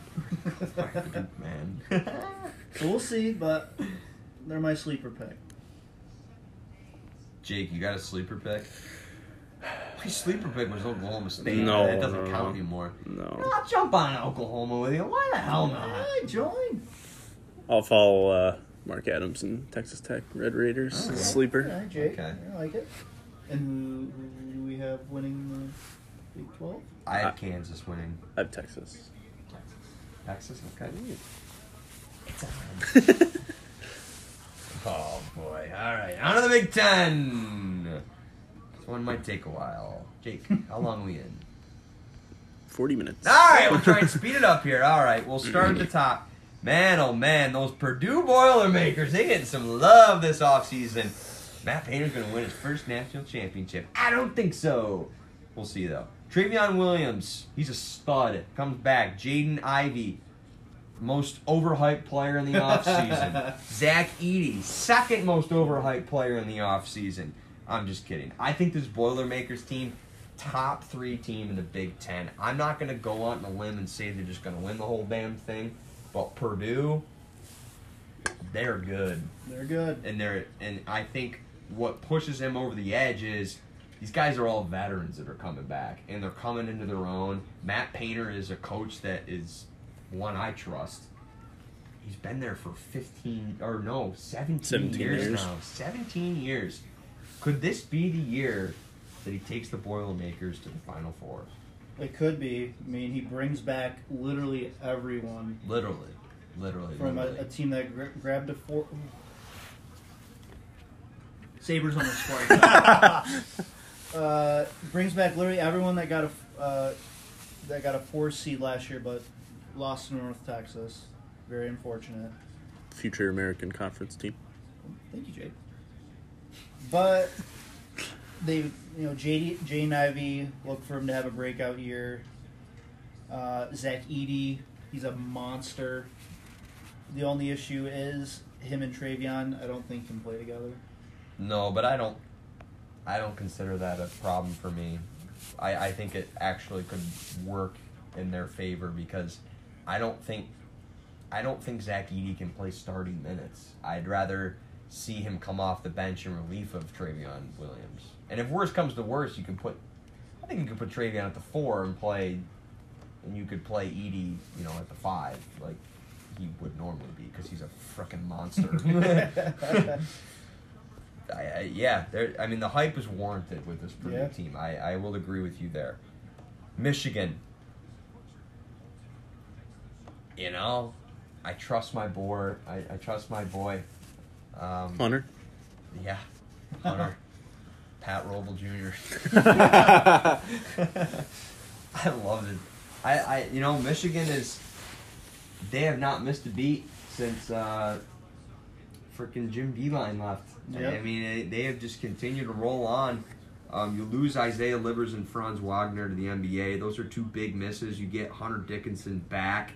Man. So we'll see, but they're my sleeper pick. Jake, you got a sleeper pick? My sleeper pick was Oklahoma State. No, it doesn't no, count no. anymore. No, I'll jump on Oklahoma with you. Why the hell not? Hey, join. I'll follow uh, Mark Adams and Texas Tech Red Raiders Alright. sleeper. Yeah, Jake. Okay. I like it. And who, who do we have winning the Big 12? I have Kansas winning. I have Texas. Texas, okay. It's (laughs) on. oh boy! All right, on to the Big Ten. This one might take a while. Jake, how long are we in? Forty minutes. All right, we'll try and speed it up here. All right, we'll start at the (clears throat) top. Man, oh man, those Purdue Boilermakers, they getting some love this offseason. Matt Painter's going to win his first national championship. I don't think so. We'll see, though. Trevion Williams, he's a stud. Comes back. Jaden Ivey, most overhyped player in the (laughs) offseason. Zach Edey, second most overhyped player in the offseason. I'm just kidding. I think this Boilermakers team, top three team in the Big Ten. I'm not going to go out on a limb and say they're just going to win the whole damn thing, but Purdue, they're good, They're good. and they're and I think what pushes them over the edge is these guys are all veterans that are coming back, and they're coming into their own. Matt Painter is a coach that is one I trust. He's been there for 15 or no, 17, 17 years, years. now. 17 years. Could this be the year that he takes the Boilermakers to the Final Four? It could be. I mean, he brings back literally everyone Literally. Literally. from a, a team that gra- grabbed a four. Sabers on the score. (laughs) (laughs) uh, brings back literally everyone that got a uh, that got a four seed last year, but lost to North Texas. Very unfortunate. Future American Conference team. Thank you, Jake. But they, you know, JD, Jaden Ivey, look for him to have a breakout year. Uh, Zach Edey, he's a monster. The only issue is him and Trevion. I don't think can play together. No, but I don't. I don't consider that a problem for me. I, I think it actually could work in their favor because I don't think I don't think Zach Edey can play starting minutes. I'd rather see him come off the bench in relief of Trevion Williams. And if worse comes to worse, you can put I think you could put Trevion at the four and play and you could play Edey, you know, at the five, like he would normally be because he's a freaking monster. (laughs) (laughs) I, I, yeah. I mean, the hype is warranted with this Purdue Yeah. team. I, I will agree with you there. Michigan. You know, I trust my boy. I, I trust my boy. Um, Hunter. yeah, Hunter. (laughs) Pat Roble Jr. (laughs) (laughs) I love it. I, I, you know, Michigan is. They have not missed a beat since uh, freaking Jim Beilein left. Yep. I mean, they, have just continued to roll on. Um, you lose Isaiah Livers and Franz Wagner to the NBA. Those are two big misses. You get Hunter Dickinson back.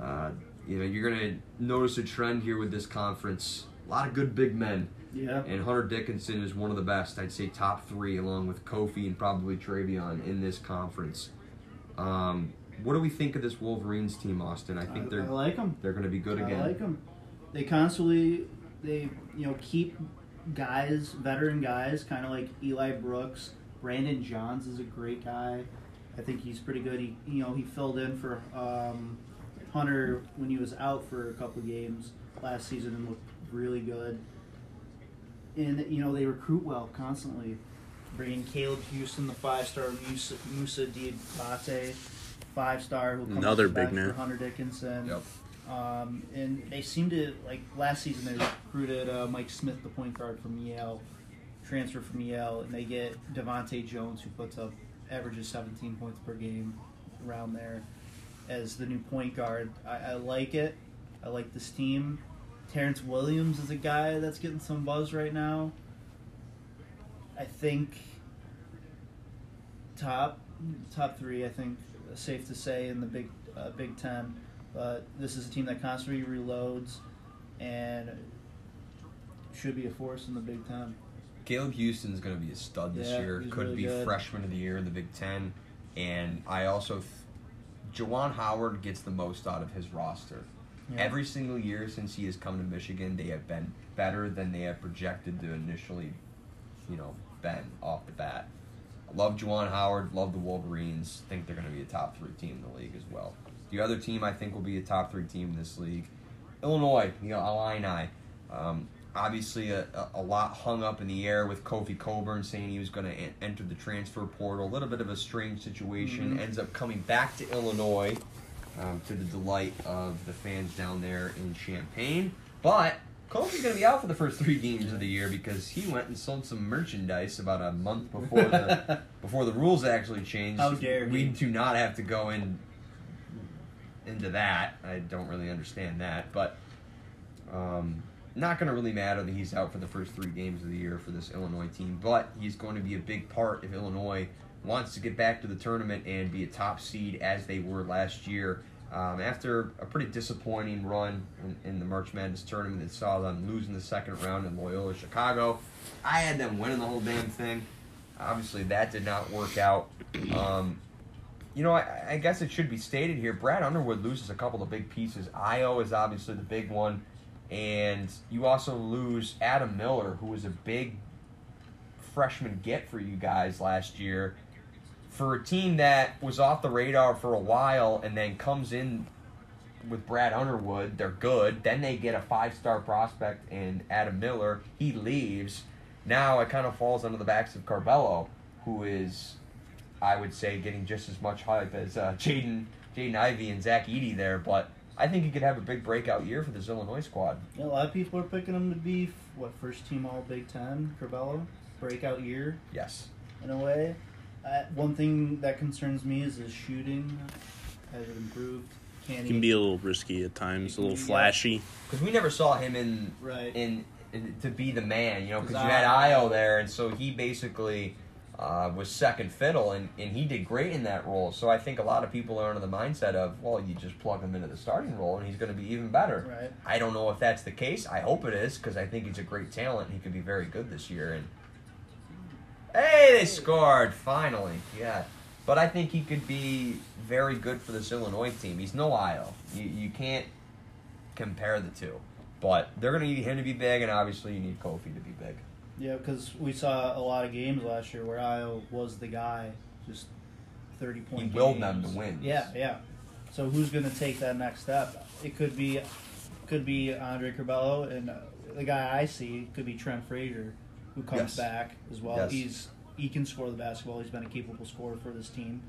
Uh, you know, you're gonna notice a trend here with this conference. A lot of good big men. Yeah. And Hunter Dickinson is one of the best. I'd say top three, along with Kofi and probably Trevion in this conference. Um, what do we think of this Wolverines team, Austin? I think I, they're I like them. they're going to be good again. I like them. They constantly, they you know keep guys, veteran guys, kind of like Eli Brooks. Brandon Johns is a great guy. I think he's pretty good. He you know he filled in for um, Hunter when he was out for a couple games last season and looked really good. And you know they recruit well constantly. Bringing Caleb Houston, the five-star Moussa, Moussa Diabaté, five-star who comes Another back big man. for Hunter Dickinson. Yep. Um, and they seem to like last season they recruited uh, Mike Smith, the point guard from Yale, transfer from Yale, and they get DeVante' Jones, who puts up averages 17 points per game, around there, as the new point guard. I, I like it. I like this team. Terrance Williams is a guy that's getting some buzz right now. I think top top three. I think safe to say in the Big uh, Big Ten. But this is a team that constantly reloads and should be a force in the Big Ten. Caleb Houston's going to be a stud this Yeah, year. Could really be good. freshman of the year in the Big Ten. And I also, Juwan Howard gets the most out of his roster. Yeah. Every single year since he has come to Michigan, they have been better than they have projected to initially, you know, been off the bat. I love Juwan Howard, love the Wolverines. Think they're going to be a top three team in the league as well. The other team I think will be a top three team in this league, Illinois, you know, Illini. Um, obviously, a, a, lot hung up in the air with Kofi Cockburn saying he was going to en- enter the transfer portal. A little bit of a strange situation. Mhm. Ends up coming back to Illinois um, to the delight of the fans down there in Champaign. But Kofi's going to be out for the first three games of the year because he went and sold some merchandise about a month before the (laughs) before the rules actually changed. How dare we he. do not have to go in into that. I don't really understand that, but um, not going to really matter that he's out for the first three games of the year for this Illinois team. But he's going to be a big part if Illinois wants to get back to the tournament and be a top seed as they were last year. Um, after a pretty disappointing run in, in the March Madness tournament that saw them losing the second round in Loyola Chicago, I had them winning the whole damn thing. Obviously, that did not work out. Um, you know, I, I guess it should be stated here. Brad Underwood loses a couple of big pieces. Ayo is obviously the big one, and you also lose Adam Miller, who was a big freshman get for you guys last year. For a team that was off the radar for a while and then comes in with Brad Underwood, they're good. Then they get a five star prospect in Adam Miller. He leaves. Now it kind of falls under the backs of Curbelo, who is I would say getting just as much hype as uh, Jaden Jaden Ivey and Zach Eady there, but I think he could have a big breakout year for this Illinois squad. Yeah, a lot of people are picking him to be what first team All Big Ten, Curbelo, breakout year Yes. in a way. Uh, one thing that concerns me is his shooting. Has it improved? Can he Can be a little risky at times, a little flashy. Because we never saw him in right? in, in to be the man, you know, because you had I- Ayo there, and so he basically uh, was second fiddle, and, and he did great in that role. So I think a lot of people are under the mindset of, well, you just plug him into the starting role, and he's going to be even better. right. I don't know if that's the case. I hope it is because I think he's a great talent. He could be very good this year. And hey, they scored finally. Yeah, but I think he could be very good for this Illinois team. He's no Ayo. You you can't compare the two. But they're going to need him to be big, and obviously you need Kofi to be big. Yeah, because we saw a lot of games last year where Ayo was the guy, just thirty point. He willed games. them to win. Yeah, yeah. So who's going to take that next step? It could be, could be Andre Curbelo, and the guy I see could be Trent Frazier, who comes Yes. back as well. Yes. He's he can score the basketball. He's been a capable scorer for this team,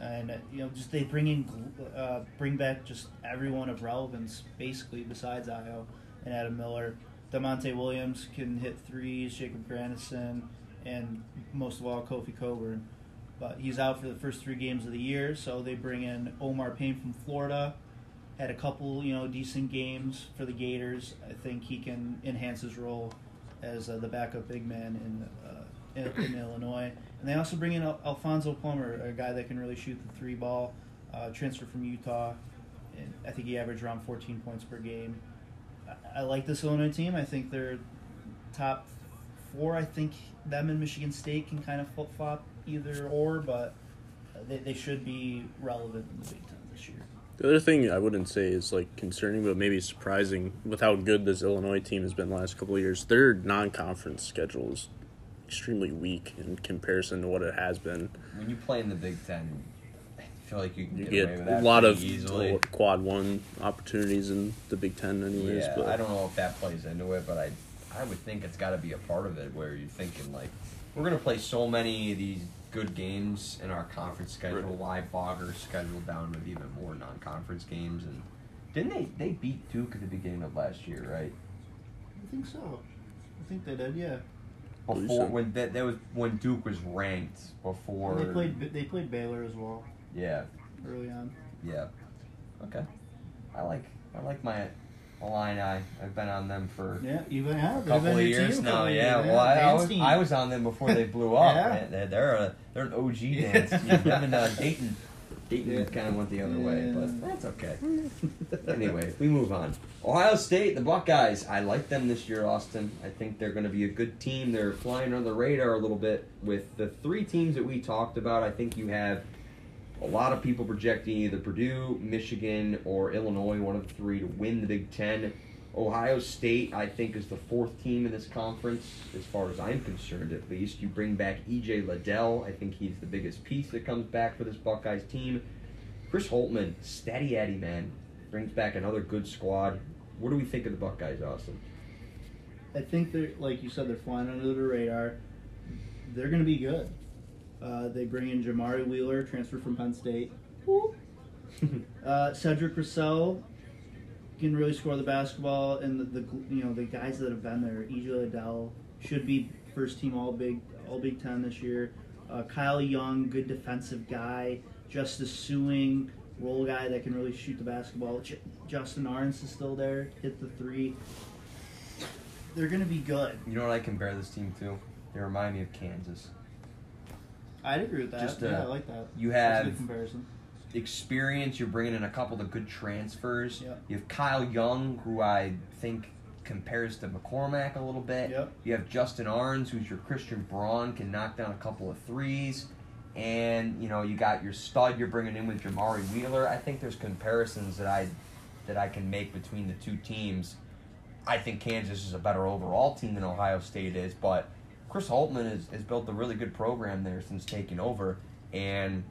and you know just they bring in uh, bring back just everyone of relevance basically besides Ayo and Adam Miller. Da'Monte Williams can hit threes. Jacob Grandison, and most of all Kofi Cockburn but he's out for the first three games of the year. So they bring in Omar Payne from Florida. Had a couple, you know, decent games for the Gators. I think he can enhance his role as uh, the backup big man in, uh, in in Illinois. And they also bring in Al- Alfonso Plummer, a guy that can really shoot the three ball. Uh, transfer from Utah. And I think he averaged around 14 points per game. I, I like this Illinois team. I think they're top four. I think them and Michigan State can kind of flip flop either or, but they, they should be relevant in the Big Ten this year. The other thing I wouldn't say is like concerning, but maybe surprising with how good this Illinois team has been the last couple of years. Their non-conference schedule is extremely weak in comparison to what it has been. When you play in the Big Ten, I feel like you can You get, get away with a lot of easily. quad one opportunities in the Big Ten, anyways. Yeah, but I don't know if that plays into it, but I I would think it's got to be a part of it where you're thinking like we're gonna play so many of these good games in our conference schedule. Right. Why bogger scheduled down with even more non-conference games? And didn't they they beat Duke at the beginning of last year, right? I think so. I think they did, yeah. Before so. when that, that was when Duke was ranked before. And they played they played Baylor as well Yeah, early on. yeah. Okay, I like I like my Illini. I've been on them for Yeah, even yeah, a couple of years now. Yeah, well, I, I, was. I was on them before they blew up. (laughs) Yeah. They're, they're a they're an OG (laughs) dance team. Them and uh, Dayton, Dayton Yeah. kind of went the other way, but that's okay. (laughs) anyway, we move on. Ohio State, the Buckeyes. I like them this year, Austin. I think they're going to be a good team. They're flying under the radar a little bit with the three teams that we talked about. I think you have a lot of people projecting either Purdue, Michigan, or Illinois, one of the three, to win the Big Ten. Ohio State, I think, is the fourth team in this conference, as far as I'm concerned, at least. You bring back E.J. Liddell. I think he's the biggest piece that comes back for this Buckeyes team. Chris Holtmann, steady Eddie, man, brings back another good squad. What do we think of the Buckeyes, Austin? I think they're like you said, they're flying under the radar. They're going to be good. Uh, they bring in Jamari Wheeler, transfer from Penn State. (laughs) uh, Cedric Russell, can really score the basketball, and the, the you know the guys that have been there, EJ Liddell should be first team All Big All Big Ten this year. Uh, Kyle Young, good defensive guy. Justice Sueing, role guy that can really shoot the basketball. J- Justin Ahrens is still there, hit the three. They're gonna be good. You know what I compare this team to? They remind me of Kansas. I'd agree with that. Just, uh, yeah, I like that. You That's a good have comparison. experience. You're bringing in a couple of good transfers. Yep. You have Kyle Young, who I think compares to McCormack a little bit. Yep. You have Justin Ahrens, who's your Christian Braun, can knock down a couple of threes. And you know you got your stud you're bringing in with Jamari Wheeler. I think there's comparisons that I that I can make between the two teams. I think Kansas is a better overall team than Ohio State is, but Chris Holtmann has, has built a really good program there since taking over, and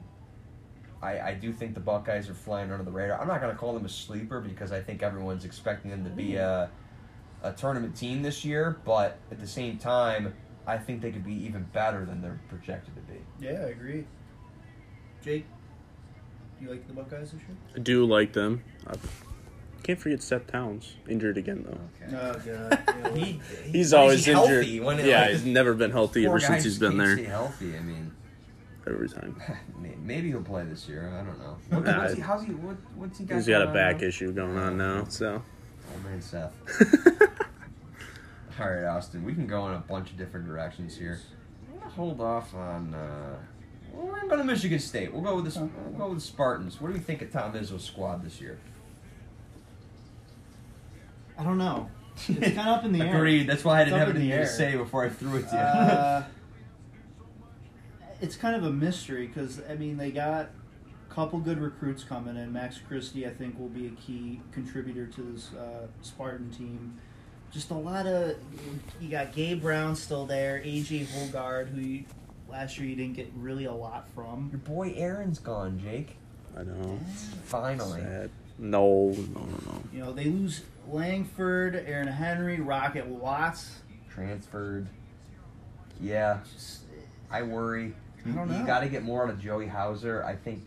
I, I do think the Buckeyes are flying under the radar. I'm not going to call them a sleeper because I think everyone's expecting them to be a, a tournament team this year, but at the same time, I think they could be even better than they're projected to be. Yeah, I agree. Jake, do you like the Buckeyes this year? I do like them. I can't forget Seth Towns injured again though. Oh god. (laughs) Yeah, He, He's always he injured. When it- yeah, like, he's never been healthy ever since he's been there. Healthy. I mean, Every time. (laughs) maybe he'll play this year. I don't know. (laughs) What, Nah, what's he, how's he? What, what's he got? He's got a going on back now? issue going on now, so. Oh man, Seth. All right, Austin. We can go in a bunch of different directions here. I'm gonna hold off on. Uh, we're gonna go to Michigan State. We'll go with the we'll go with the Spartans. What do we think of Tom Izzo's squad this year? I don't know. It's kind of up in the (laughs) air. Agreed. That's why I didn't It's have anything to say before I threw it to you. Uh, it's kind of a mystery because I mean they got a couple good recruits coming in. Max Christie, I think, will be a key contributor to this uh, Spartan team. Just a lot of you got Gabe Brown still there, AJ Hoggard, who you, last year you didn't get really a lot from. Your boy Aaron's gone, Jake. I know. Finally. Sad. No, no, no, no. You know they lose Langford, Aaron Henry, Rocket Watts. Transferred. Yeah, Just, I worry. I don't You got to get more out of Joey Hauser. I think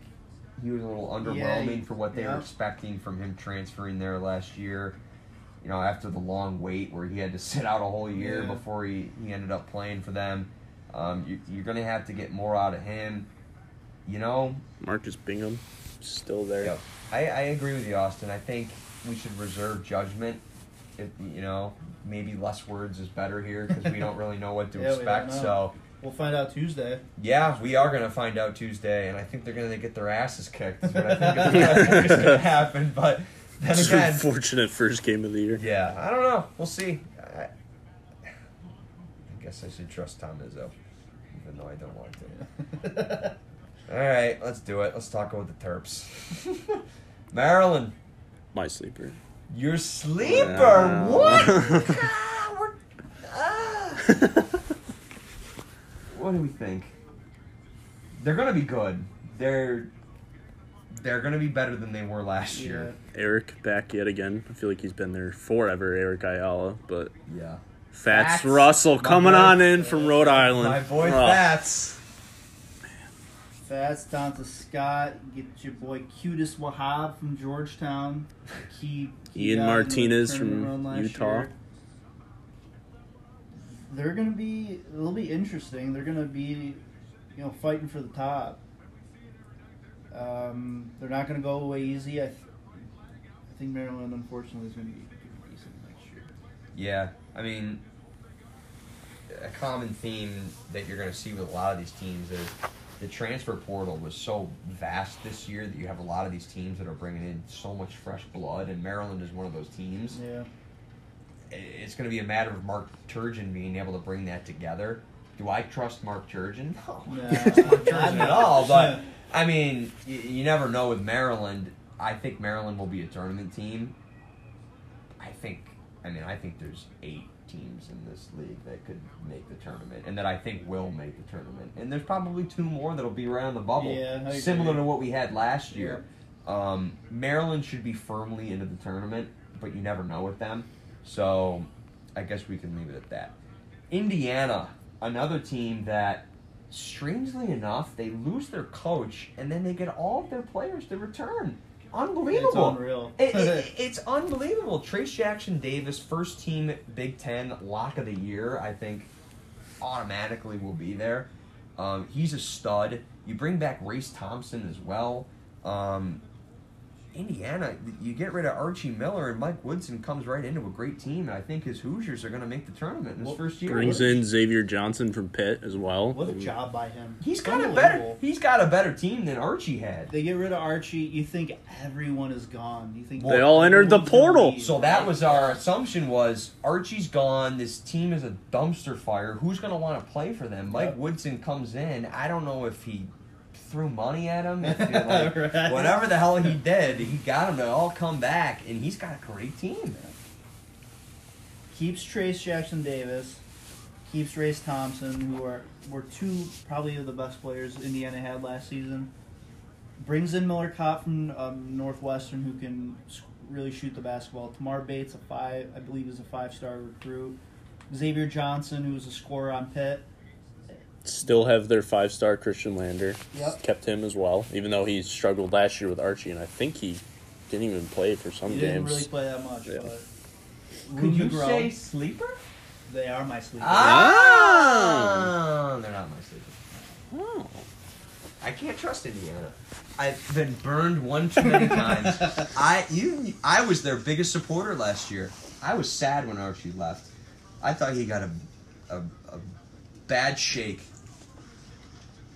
he was a little underwhelming he- for what they yeah. were expecting from him transferring there last year. You know, after the long wait where he had to (laughs) sit out a whole year Yeah. before he, he ended up playing for them. Um, you, you're going to have to get more out of him. You know, Marcus Bingham, still there. Yep. I, I agree with you, Austin. I think we should reserve judgment. If, you know, maybe less words is better here because we don't really know what to (laughs) Yeah, expect. know. So, We'll find out Tuesday. yeah, we are going to find out Tuesday, and I think they're going to get their asses kicked. Is what I think is, I think is going (laughs) to happen. But then It's again, unfortunate first game of the year. yeah, I don't know. We'll see. I, I guess I should trust Tom Izzo, even though I don't want to. (laughs) All right, let's do it. Let's talk about the Terps. Maryland. My sleeper. Your sleeper? Yeah. What? (laughs) We're- ah. what do we think? They're gonna be good. They're they're gonna be better than they were last year. Eric back yet again. I feel like he's been there forever, Eric Ayala. But Yeah. Fatts, Fatts, Russell coming boy. on in from Rhode Island. My boy Oh, Fatts. Fatts down to Scott. Get your boy Qudus Wahab from Georgetown. (laughs) Key, key Ian guy in the Martinez from Utah. year. They're gonna be. It'll be interesting. They're gonna be, you know, fighting for the top. Um, they're not gonna go away easy. I, th- I think Maryland, unfortunately, is gonna be decent next year. Yeah, I mean, a common theme that you're going to see with a lot of these teams is the transfer portal was so vast this year that you have a lot of these teams that are bringing in so much fresh blood, and Maryland is one of those teams. Yeah. It's going to be a matter of Mark Turgeon being able to bring that together. Do I trust Mark Turgeon? (laughs) No, No, I don't Turgeon at all. But I mean, you, you never know with Maryland. I think Maryland will be a tournament team. I think. I mean, I think there's eight teams in this league that could make the tournament, and that I think will make the tournament. And there's probably two more that'll be around the bubble, Yeah, similar to what we had last year. Um, Maryland should be firmly into the tournament, but you never know with them. So I guess we can leave it at that. Indiana, another team that, strangely enough, they lose their coach and then they get all of their players to return. Unbelievable. It's unreal. It- it- (laughs) it's unbelievable. Trayce Jackson Davis, first team Big Ten lock of the year, I think automatically will be there. Um, he's a stud. You bring back Race Thompson as well. Um, Indiana, you get rid of Archie Miller and Mike Woodson comes right into a great team, and I think his Hoosiers are going to make the tournament in his Well, first year. Brings in Xavier Johnson from Pitt as well. What a job by him. He's got a better. He's got a better team than Archie had. They get rid of Archie. You think everyone is gone. You think They all entered the portal. leave. So that was our assumption was Archie's gone. This team is a dumpster fire. Who's going to want to play for them? Mike Yep. Woodson comes in. I don't know if he threw money at him. If (laughs) like, Right. Whatever the hell he did, he got them to all come back, and he's got a great team. keeps Trayce Jackson Davis, keeps Race Thompson, who are were two probably of the best players Indiana had last season. Brings in Miller Kopp from um, Northwestern, who can really shoot the basketball. Tamar Bates, a five, I believe, is a five-star recruit. Xavier Johnson, who was a scorer on Pitt. Still have their five star Khristian Lander. Yep. Kept him as well, even though he struggled last year with Archie, and I think he didn't even play for some He didn't really play that much, Yeah. but Could you Grell, say sleeper? they are my sleeper. Ah, they're not my sleeper. Oh. I can't trust Indiana. I've been burned one too many times. (laughs) I you I was their biggest supporter last year. I was sad when Archie left. I thought he got a a, a bad shake.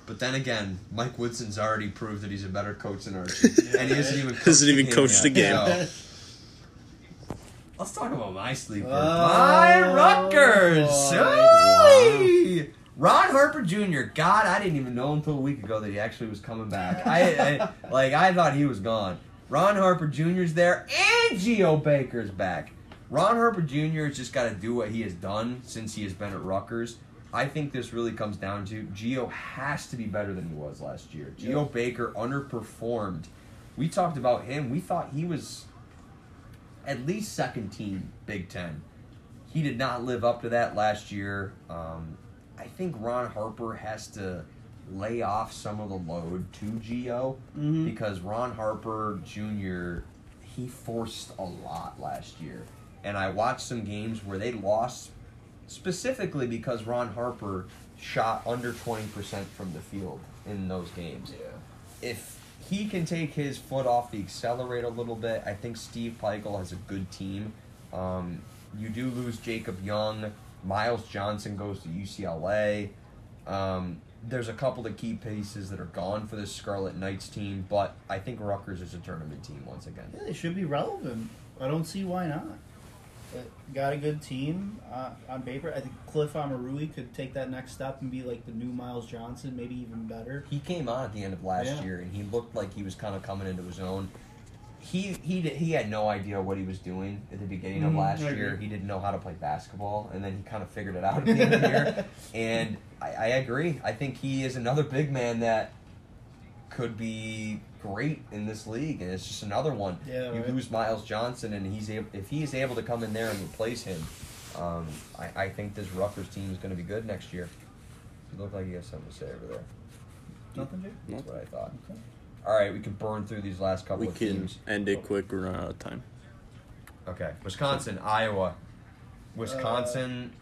But then again, Mike Woodson's already proved that he's a better coach than Archie, (laughs) and he hasn't even (laughs) coached Hasn't even coached the game. so- (laughs) Let's talk about my sleeper. Oh, my Rutgers. Ron Harper Jr. God, I didn't even know until a week ago that he actually was coming back. I, I like I thought he was gone. Ron Harper Jr.'s there, and Geo Baker's back. Ron Harper Jr. has just got to do what he has done since he has been at Rutgers. I think this really comes down to Geo has to be better than he was last year. Geo. Baker underperformed. We talked about him. We thought he was at least second team Big Ten. He did not live up to that last year. Um, I think Ron Harper has to lay off some of the load to Geo Mhm. because Ron Harper Jr. he forced a lot last year, and I watched some games where they lost specifically because Ron Harper shot under twenty percent from the field in those games if he can take his foot off the accelerator a little bit, I think Steve Pikiell has a good team. Um, you do lose Jacob Young. Myles Johnson goes to UCLA. Um, there's a couple of key pieces that are gone for this Scarlet Knights team, but I think Rutgers is a tournament team once again. Yeah, they should be relevant. I don't see why not. Got a good team uh, on paper. I think Cliff Omoruyi could take that next step and be like the new Myles Johnson, maybe even better. He came on at the end of last Yeah. year, and he looked like he was kind of coming into his own. He he did, he had no idea what he was doing at the beginning of Mhm, last year. He didn't know how to play basketball, and then he kind of figured it out at the end of the year. (laughs) And I, I agree. I think he is another big man that could be great in this league, and it's just another one. Yeah, you right. lose Myles Johnson, and he's able, if he is able to come in there and replace him, um, I, I think this Rutgers team is going to be good next year. You look like you have something to say over there. Nothing, Jay? That's what I thought. Okay. All right, we can burn through these last couple We of can teams. end it quick. We're running out of time. Okay, Wisconsin, Iowa, Wisconsin.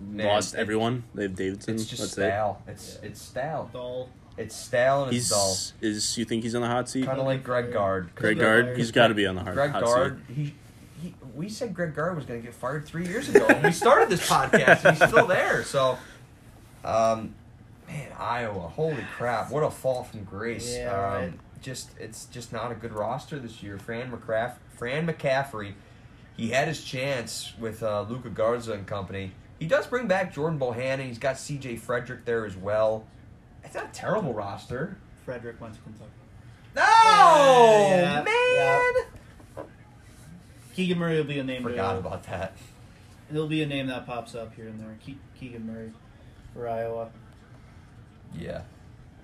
man, Lost it- everyone. They have Davison. It's just That's stale. It's Yeah. it's stale. Dull. It's stale and it's dull. He's is. You think he's on the hot seat? Kind of like Greg Gard. Greg Yeah, Gard. He's got to be on the hard, Greg hot Gard. seat. He, he. We said Greg Gard was going to get fired three years ago. when we started this podcast, and he's still there. So, um, man, Iowa. Holy crap! What a fall from grace. Yeah, um, right. Just it's just not a good roster this year. Fran McCraff, Fran McCaffery, he had his chance with uh, Luka Garza and company. He does bring back Jordan Bohannon. He's got C.J. Frederick there as well. It's not a terrible roster. Frederick went to Kentucky. No, Yeah, man. Keegan Murray will be a name. I forgot to, about that. He'll be a name that pops up here and there. Ke- Keegan Murray for Iowa. Yeah.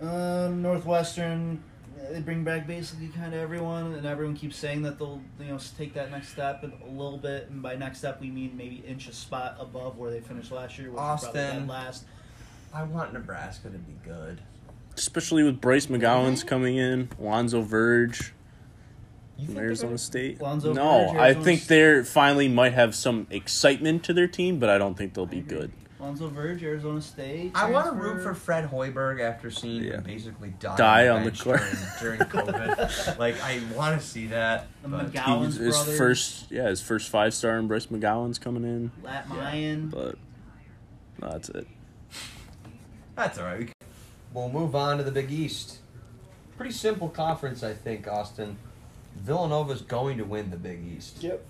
Um, Northwestern, they bring back basically kind of everyone, and everyone keeps saying that they'll you know take that next step a little bit. And by next step, we mean maybe inch a spot above where they finished last year, which was probably Austin. last. I want Nebraska to be good. Especially with Bryce McGowens coming in, Lonzo Verge. From Arizona State. Lonzo no, Verge, I Arizona think they're finally might have some excitement to their team, but I don't think they'll be agree. good. Lonzo Verge, Arizona State. I want to transfer. root for Fred Hoiberg after seeing Yeah. him basically die, Die on on the, the bench court. during, during (laughs) COVID. like I want to see that. The but- McGowan- He's- Gowans his brothers. first, yeah, his first five star, and Bryce McGowens coming in, Lat Yeah. Mayen. but no, that's it. That's all right. We can, we'll move on to the Big East. Pretty simple conference, I think, Austin. Villanova's going to win the Big East. Yep.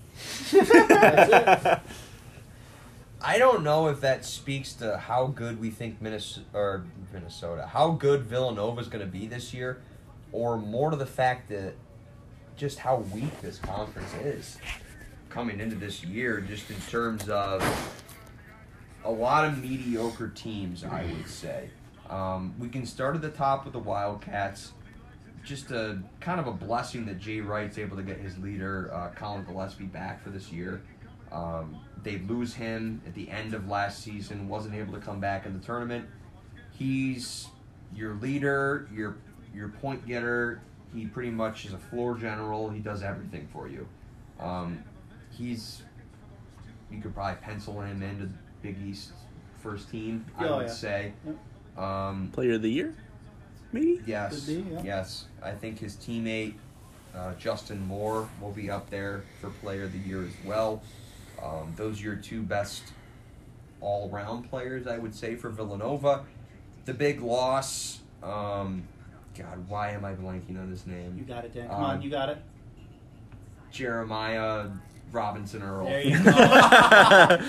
(laughs) I don't know if that speaks to how good we think Minnesota or Minnesota, how good Villanova's going to be this year, or more to the fact that just how weak this conference is coming into this year, just in terms of a lot of mediocre teams, I would say. Um, we can start at the top with the Wildcats. Just a kind of a blessing that Jay Wright's able to get his leader, uh, Collin Gillespie, back for this year. Um, they lose him at the end of last season, wasn't able to come back in the tournament. He's your leader, your your point getter. He pretty much is a floor general. He does everything for you. Um, he's you could probably pencil him into Big East first team. I Oh, would yeah. say. Um, Player of the year, maybe. Yes. Be, yeah. Yes. I think his teammate uh, Justin Moore will be up there for Player of the Year as well. Um, those are your two best all-round players, I would say, for Villanova. The big loss. Um, God, why am I blanking on his name? You got it, Dan. Come Um, on, you got it. Jeremiah Robinson Earl. There you (laughs) go.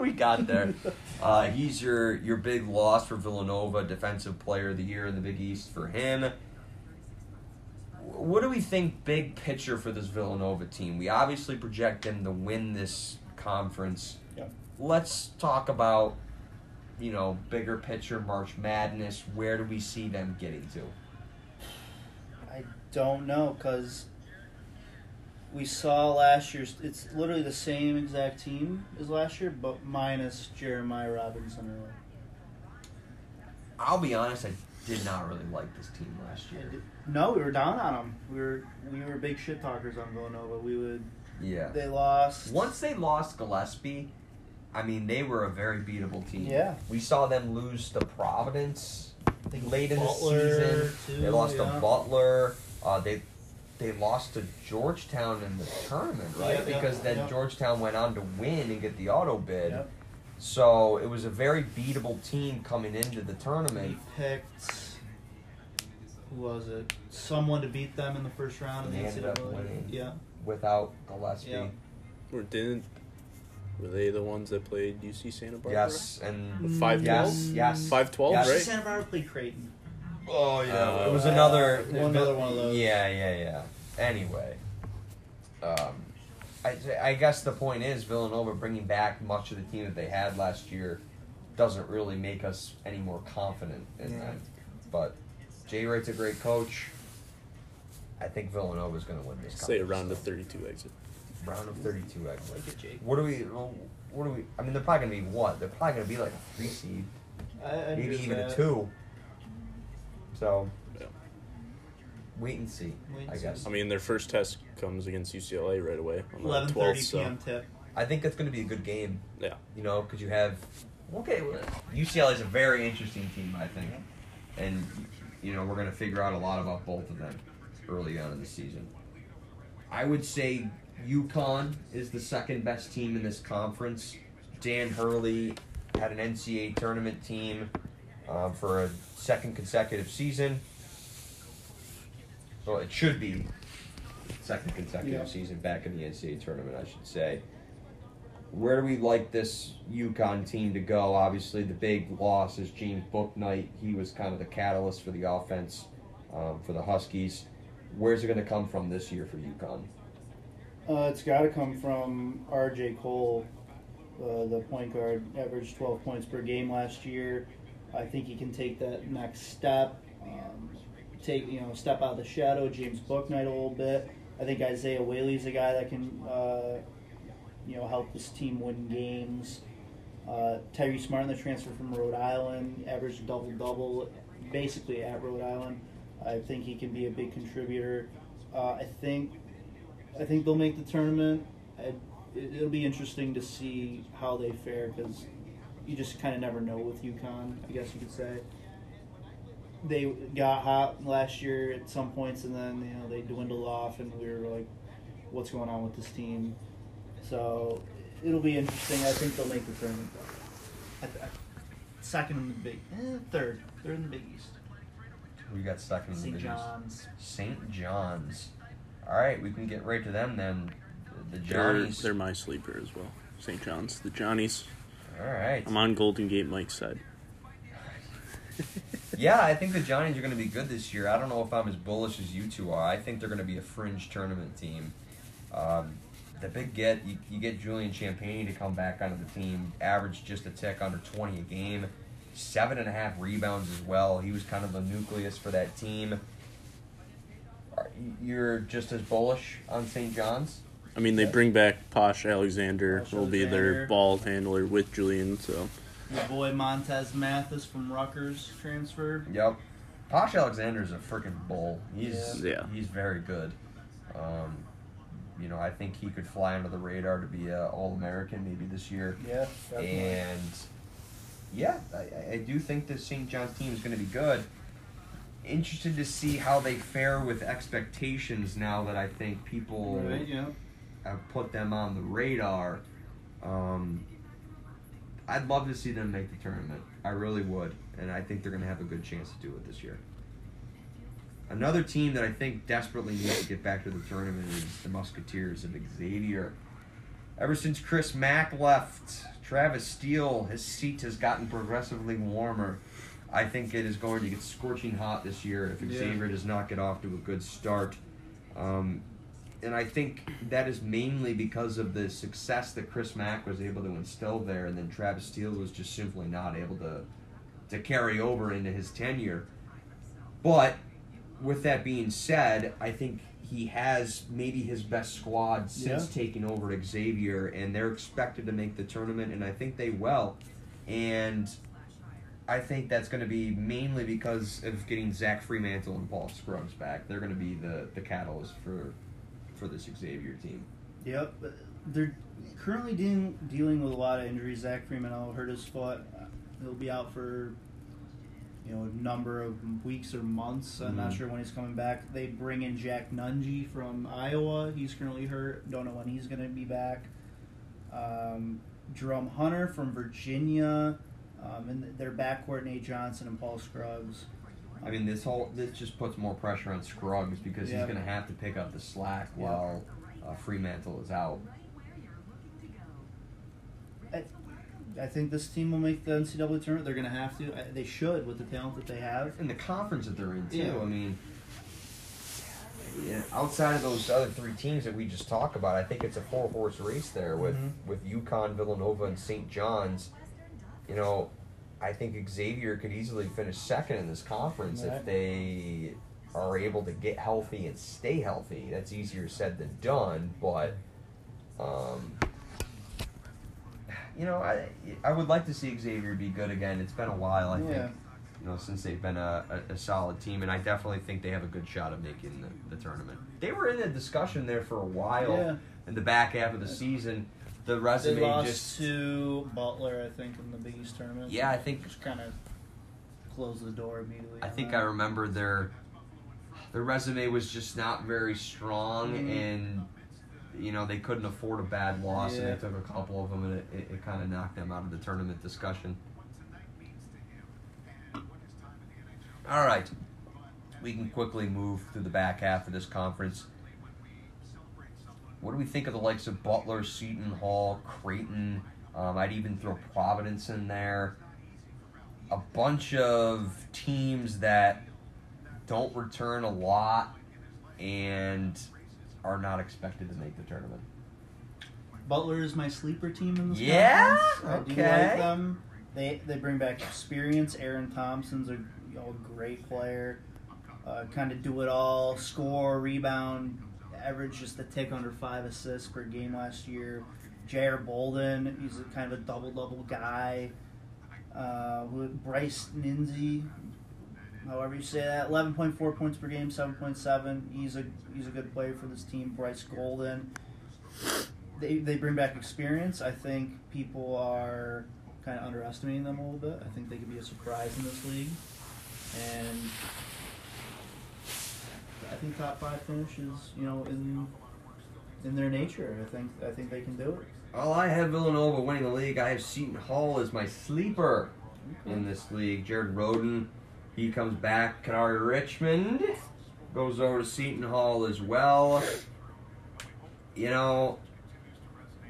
we got there. Uh, he's your your big loss for Villanova, defensive player of the year in the Big East for him. What do we think big picture for this Villanova team? We obviously project them to win this conference. Yeah. Let's talk about you know bigger picture March Madness. Where do we see them getting to? I don't know because we saw last year's. It's literally the same exact team as last year, but minus Jeremiah Robinson Earl. I'll be honest, I did not really like this team last year. No, we were down on them. We were we were big shit talkers on Villanova. We would Yeah. they lost Once they lost Gillespie, I mean, they were a very beatable team. Yeah. We saw them lose to Providence I think late in the season. too, they lost yeah. to Butler. Uh, they they lost to Georgetown in the tournament, right? Yeah, yeah, because then yeah. Georgetown went on to win and get the auto bid. Yep. So it was a very beatable team coming into the They tournament. picked who was it? Someone to beat them in the first round of the They ended up NCAA. winning. Yeah. Without Gillespie, Yeah. Or didn't? Were they the ones that played UC Santa Barbara? yes, and The five yes, twelve. yes, Five twelve, Yes. right? Santa Barbara played Creighton. Oh yeah, Uh, it was another one other one of those. Yeah, yeah, yeah. Anyway, um, I I guess the point is Villanova bringing back much of the team that they had last year doesn't really make us any more confident in Yeah. them. But Jay Wright's a great coach. I think Villanova's going to win this. Say a conference, round of thirty-two exit. Round of thirty-two. I Actually. like it, Jake. What do we? What do we? I mean, they're probably going to be what? They're probably going to be like a three seed, I, I maybe with even a two. So Yeah. wait and see. Wait and I see. guess. I mean, their first test comes against UCLA right away on the Eleven twelfth. thirty So p.m. tip. I think that's going to be a good game. yeah, You know, because you have okay. well, UCLA is a very interesting team, I think, and you know we're going to figure out a lot about both of them early on in the season. I would say UConn is the second best team in this conference. Dan Hurley had an NCAA tournament team uh, for a second consecutive season. Well, it should be second consecutive Yeah. season back in the NCAA tournament, I should say. Where do we like this UConn team to go? Obviously, the big loss is James Bouknight. He was kind of the catalyst for the offense um, for the Huskies. Where's it going to come from this year for UConn? Uh, it's got to come from R.J. Cole, uh, the point guard. Averaged 12 points per game last year. I think he can take that next step. Um, take you know step out of the shadow. James Bouknight a little bit. I think Isaiah Whaley's a guy that can uh, you know help this team win games. Uh, Tyrese Martin, the transfer from Rhode Island, averaged double double, basically at Rhode Island. I think he can be a big contributor. Uh, I think I think they'll make the tournament. I, it, it'll be interesting to see how they fare because you just kind of never know with UConn. I guess you could say they got hot last year at some points, and then you know they dwindled off, and we were like, "What's going on with this team?" So it'll be interesting. I think they'll make the tournament. I, I, second in the Big, eh, third, third in the Big East. We got second in the St. Big East. John's. St. John's. All right, we can get right to them then. The They're, Johnnies. they're my sleeper as well. St. John's, the Johnnies. All right. I'm on Golden Gate Mike's side. (laughs) Yeah, I think the Johnnies are going to be good this year. I don't know if I'm as bullish as you two are. I think they're going to be a fringe tournament team. Um, the big get, you, you get Julian Champagnie to come back onto the team, average just a tick under 20 a game, seven and a half rebounds as well. He was kind of the nucleus for that team. You're just as bullish on St. John's? I mean, they bring back Posh Alexander, Posh will be Alexander. their ball handler with Julian. So Your boy Montez Mathis from Rutgers transferred. Yep. Posh Alexander's a freaking bull. He's Yeah. he's very good. Um, you know, I think he could fly under the radar to be a All American maybe this year. Yeah, And yeah, I, I do think the St. John's team is going to be good. Interested to see how they fare with expectations now that I think people Right, yeah. Have put them on the radar. Um, I'd love to see them make the tournament. I really would, and I think they're going to have a good chance to do it this year. Another team that I think desperately needs to get back to the tournament is the Musketeers of Xavier. Ever since Chris Mack left, Travis Steele, his seat has gotten progressively warmer. I think it is going to get scorching hot this year if Yeah. Xavier does not get off to a good start. Um, and I think that is mainly because of the success that Chris Mack was able to instill there, and then Travis Steele was just simply not able to to carry over into his tenure. But with that being said, I think he has maybe his best squad since Yeah. taking over at Xavier, and they're expected to make the tournament, and I think they will. And I think that's going to be mainly because of getting Zach Freemantle and Paul Scruggs back. They're going to be the, the catalyst for for this Xavier team. Yep. They're currently dealing dealing with a lot of injuries. Zach Freemantle hurt his foot. He'll be out for you know a number of weeks or months. I'm not Mhm. sure when he's coming back. They bring in Jack Nunge from Iowa. He's currently hurt. Don't know when he's going to be back. Um, Jerome Hunter from Virginia. Um, and their backcourt Nate Johnson and Paul Scruggs. I mean, this whole this just puts more pressure on Scruggs because Yeah. he's going to have to pick up the slack Yeah. while uh, Freemantle is out. I, I think this team will make the NCAA tournament. They're going to have to. I, they should with the talent that they have. And the conference that they're in too. Yeah. I mean, yeah, outside of those other three teams that we just talked about, I think it's a four horse race there with Mhm. with UConn, Villanova, and St. John's. You know, I think Xavier could easily finish second in this conference Right. if they are able to get healthy and stay healthy. That's easier said than done, but um, you know, I I would like to see Xavier be good again. It's been a while, I Yeah. think, you know, since they've been a, a, a solid team, and I definitely think they have a good shot of making the, the tournament. They were in the discussion there for a while Yeah. in the back half of the season. The They lost just to Butler, I think, in the Big East tournament. yeah, I think just kind of closed the door immediately. I think that. I remember their their resume was just not very strong, Mhm. and you know they couldn't afford a bad loss, and Yeah. they took a couple of them, and it, it, it kind of knocked them out of the tournament discussion. All right, we can quickly move through the back half of this conference. What do we think of the likes of Butler, Seton Hall, Creighton? Um, I'd even throw Providence in there. A bunch of teams that don't return a lot and are not expected to make the tournament. Butler is my sleeper team in this Yeah? conference. I do Okay. like them. They they bring back experience. Aaron Thompson's a a great player. Uh, kind of do it all. Score, rebound, average just a tick under five assists per game last year. Jair Bolden, he's a kind of a double double guy. Uh, Bryce Nze, however you say that. Eleven point four points per game, seven point seven. He's a he's a good player for this team. Bryce Golden. They they bring back experience. I think people are kind of underestimating them a little bit. I think they could be a surprise in this league, and I think top five finishes, you know in in their nature. I think I think they can do it. Well, I have Villanova winning the league. I have Seton Hall as my sleeper in this league. Jared Rhoden, he comes back. Kadary Richmond goes over to Seton Hall as well. You know,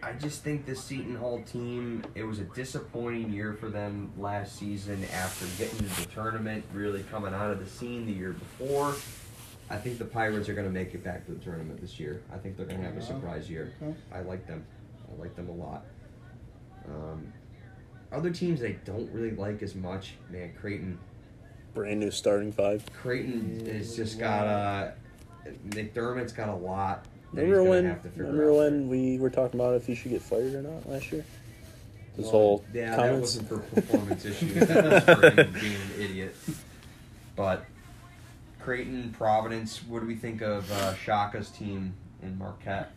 I just think the Seton Hall team, it was a disappointing year for them last season after getting to the tournament, really coming out of the scene the year before. I think the Pirates are going to make it back to the tournament this year. I think they're going to have a surprise year. Okay. I like them. I like them a lot. Um, other teams I don't really like as much, man. Creighton, Brand new starting five. Creighton has just got a. McDermott's got a lot. that he's Remember when? have to figure Remember out. when we were talking about if he should get fired or not last year? This Well, whole yeah, that wasn't for (laughs) performance issues. That was for him being an idiot. But Creighton, Providence. What do we think of uh, Shaka's team in Marquette?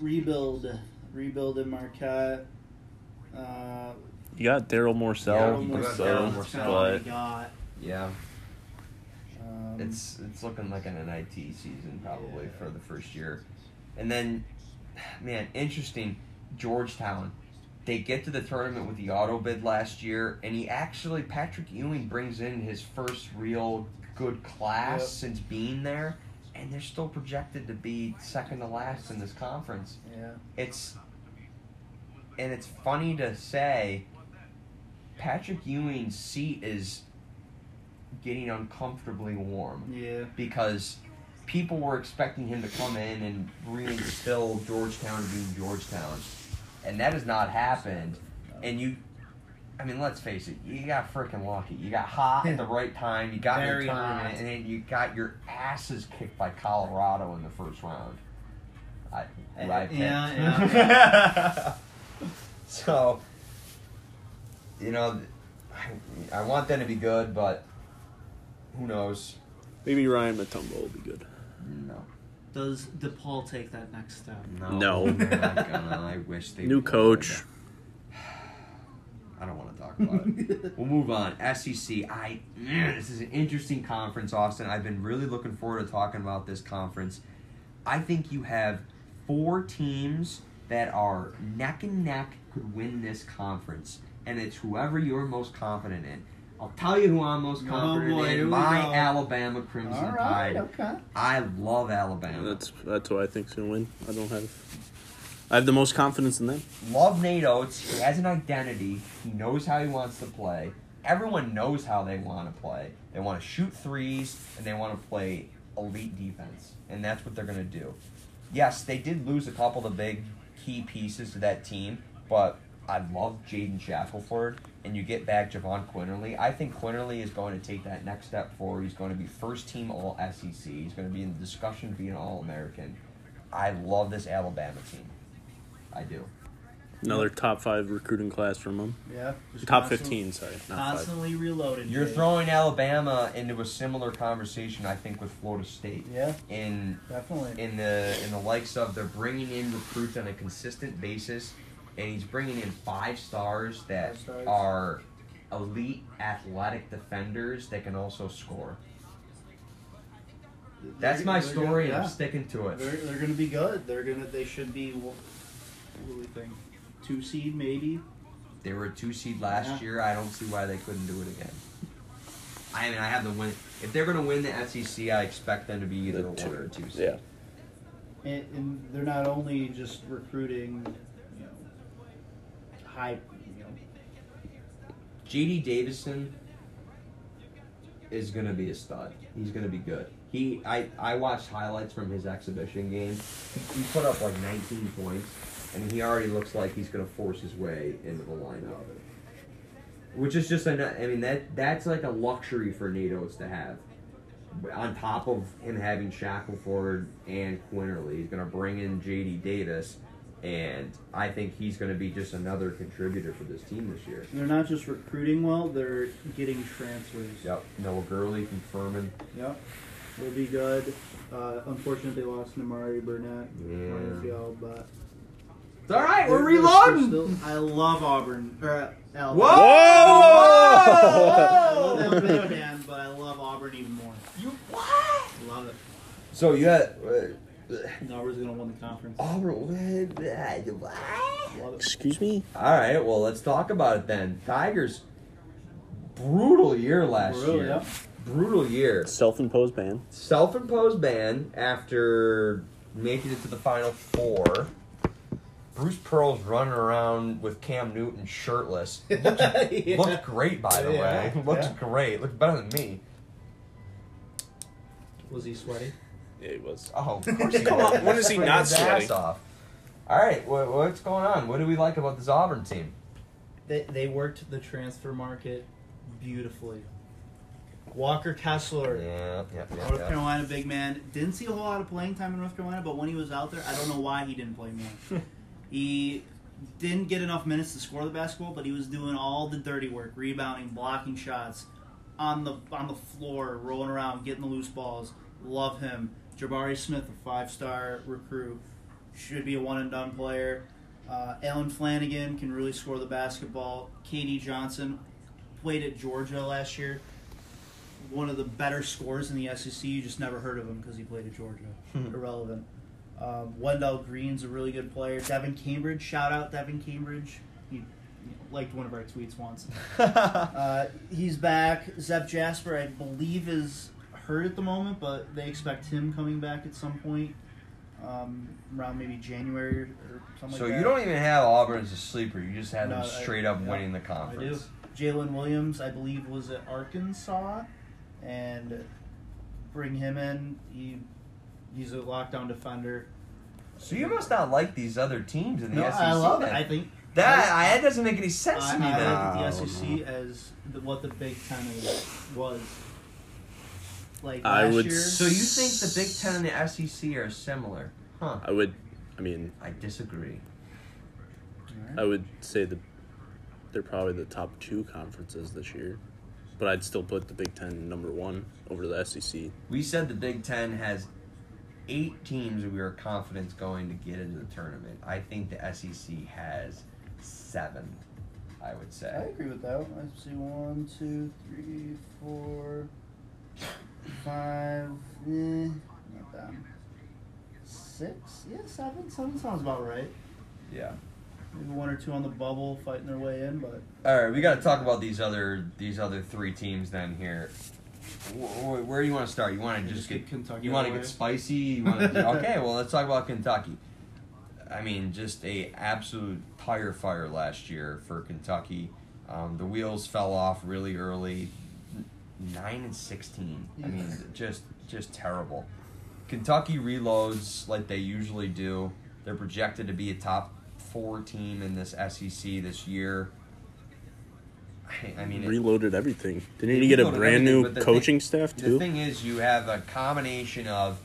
Rebuild, rebuild in Marquette. Uh, You got Darryl Morsell, Yeah, you got so, Darryl Morsell, that's Morsell. kinda what we but got. Yeah, Um, it's it's looking like an NIT season probably for the first year, and then, man, interesting. Georgetown, they get to the tournament with the auto bid last year, and he actually Patrick Ewing brings in his first real good class Yep. since being there, and they're still projected to be second to last in this conference. yeah. It's and it's funny to say Patrick Ewing's seat is getting uncomfortably warm Yeah. because people were expecting him to come in and reinstill Georgetown being Georgetown. And that has not happened. And you I mean, let's face it, you got freaking lucky. You got hot at the right time, you got Very in tournament, hot. and then you got your asses kicked by Colorado in the first round. I, who I Uh, picked. yeah, (laughs) so, you know, I, I want them to be good, but who knows? maybe Ryan Mutombo will be good. No. Does DePaul take that next step? No. No. (laughs) they're not gonna. I wish they New would. coach. I don't want to talk about it. we'll move on. SEC. I man, this is an interesting conference, Austin. I've been really looking forward to talking about this conference. I think you have four teams that are neck and neck could win this conference, and it's whoever you're most confident in. I'll tell you who I'm most Oh, confident boy, in. My go. Alabama Crimson All right. Tide. Okay. I love Alabama. That's that's who I think's gonna win. I don't have. I have the most confidence in them. love Nate Oats. He has an identity. He knows how he wants to play. Everyone knows how they want to play. They want to shoot threes and they want to play elite defense, and that's what they're going to do. Yes, they did lose a couple of the big key pieces to that team, but I love Jaden Shackelford, and you get back Jahvon Quinerly. I think Quinerly is going to take that next step forward. He's going to be first team All SEC. He's going to be in the discussion to be an All American. I love this Alabama team. I do. Another top five recruiting class from them. Yeah. Top fifteen, sorry, not five. Constantly reloaded. You're Jake. throwing Alabama into a similar conversation, I think, with Florida State. Yeah, In definitely. in the in the likes of they're bringing in recruits on a consistent basis, and he's bringing in five stars that Five stars. are elite athletic defenders that can also score. That's They're- my story, gonna- and yeah. I'm sticking to it. They're, they're going to be good. They're going to. They should be. What, what do we think? Two seed maybe. They were a two seed last Yeah. year. I don't see why they couldn't do it again. I mean, I have them win. If they're going to win the SEC, I expect them to be either The a two- one or a two seed. Yeah, And, and they're not only just recruiting, you know, high, you know, JD Davison is going to be a stud. He's going to be good. He, I, I watched highlights from his exhibition game. He, he put up like 19 points, and he already looks like he's going to force his way into the lineup. Which is just I mean that that's like a luxury for Nate to have. On top of him having Shackelford and Quinerly, he's going to bring in J.D. Davis. And I think he's going to be just another contributor for this team this year. They're not just recruiting well; they're getting transfers. Yep, Noah Gurley confirming. Yep. Will be good. Uh, unfortunately, they lost Nimari Burnett. Yeah. field, but It's all right, we're reloading. still- I love Auburn. Or, uh, Alabama. Whoa! I love Alabama, but I love Auburn even more. You what? Love it. So you had uh, Auburn's gonna win the conference. Auburn. Love it. Excuse me. All right, well let's talk about it then. Tigers, brutal year last Brutal, year. yeah. Brutal year. Self-imposed ban. Self-imposed ban after making it to the final four. Bruce Pearl's running around with Cam Newton shirtless. (laughs) Looks, Yeah. looked great, by the Yeah, way. Looks yeah. great. Looks better than me. Was he sweaty? Yeah, it was. Oh, of (laughs) course he Come was. on, when is he Sweating not his ass sweating? Off. All right, what, what's going on? What do we like about this Auburn team? They they worked the transfer market beautifully. Walker Kessler. Yeah, yeah, yeah. North yeah. Carolina big man. Didn't see a whole lot of playing time in North Carolina, but when he was out there, I don't know why he didn't play more. (laughs) he didn't get enough minutes to score the basketball, but he was doing all the dirty work, rebounding, blocking shots, on the on the floor, rolling around, getting the loose balls. Love him. Jabari Smith, a five star recruit, should be a one and done player. Uh, Allen Flanigan can really score the basketball. K.D. Johnson played at Georgia last year one of the better scorers in the SEC. You just never heard of him because he played at Georgia. Irrelevant. Um, Wendell Green's a really good player. Devan Cambridge, shout out Devan Cambridge. He liked one of our tweets once. (laughs) Uh, he's back. Zep Jasper, I believe, is hurt at the moment, but they expect him coming back at some point um, around maybe January or something so like that. you don't even have Auburn as a sleeper. You just have No, them I- straight up yeah, winning the I do. conference. Jaylin Williams, I believe, was at Arkansas, and bring him in. He he's a lockdown defender. So you must not like these other teams in the No, SEC. I love it. I think that I, that doesn't make any sense I, to me. I then. look at the SEC as the, what the Big Ten is, was. Like I last would year, So you think the Big Ten and the SEC are similar? Huh? I would. I mean, I disagree. I would say that they're probably the top two conferences this year, but I'd still put the Big Ten number one over the SEC. We said the Big Ten has eight teams that we are confident going to get into the tournament. I think the SEC has seven. I would say. I say. agree with that. I see one, two, three, four, five. Eh, not that. Six? Yeah, seven. Seven sounds about right. Yeah. Maybe one or two on the bubble fighting their way in, but All right, we got to talk about these other these other three teams then here. Where, where do you want to start? You want to just Just get get Kentucky You want to get spicy? You want to? (laughs) okay, well let's talk about Kentucky. I mean, just a absolute tire fire last year for Kentucky. Um, the wheels fell off really early, N- nine and sixteen. I mean, just just terrible. Kentucky reloads like they usually do. They're projected to be a top four team in this SEC this year. I, I mean, it- Reloaded everything. Didn't They he get a brand new coaching thing- staff too? the thing is, you have a combination of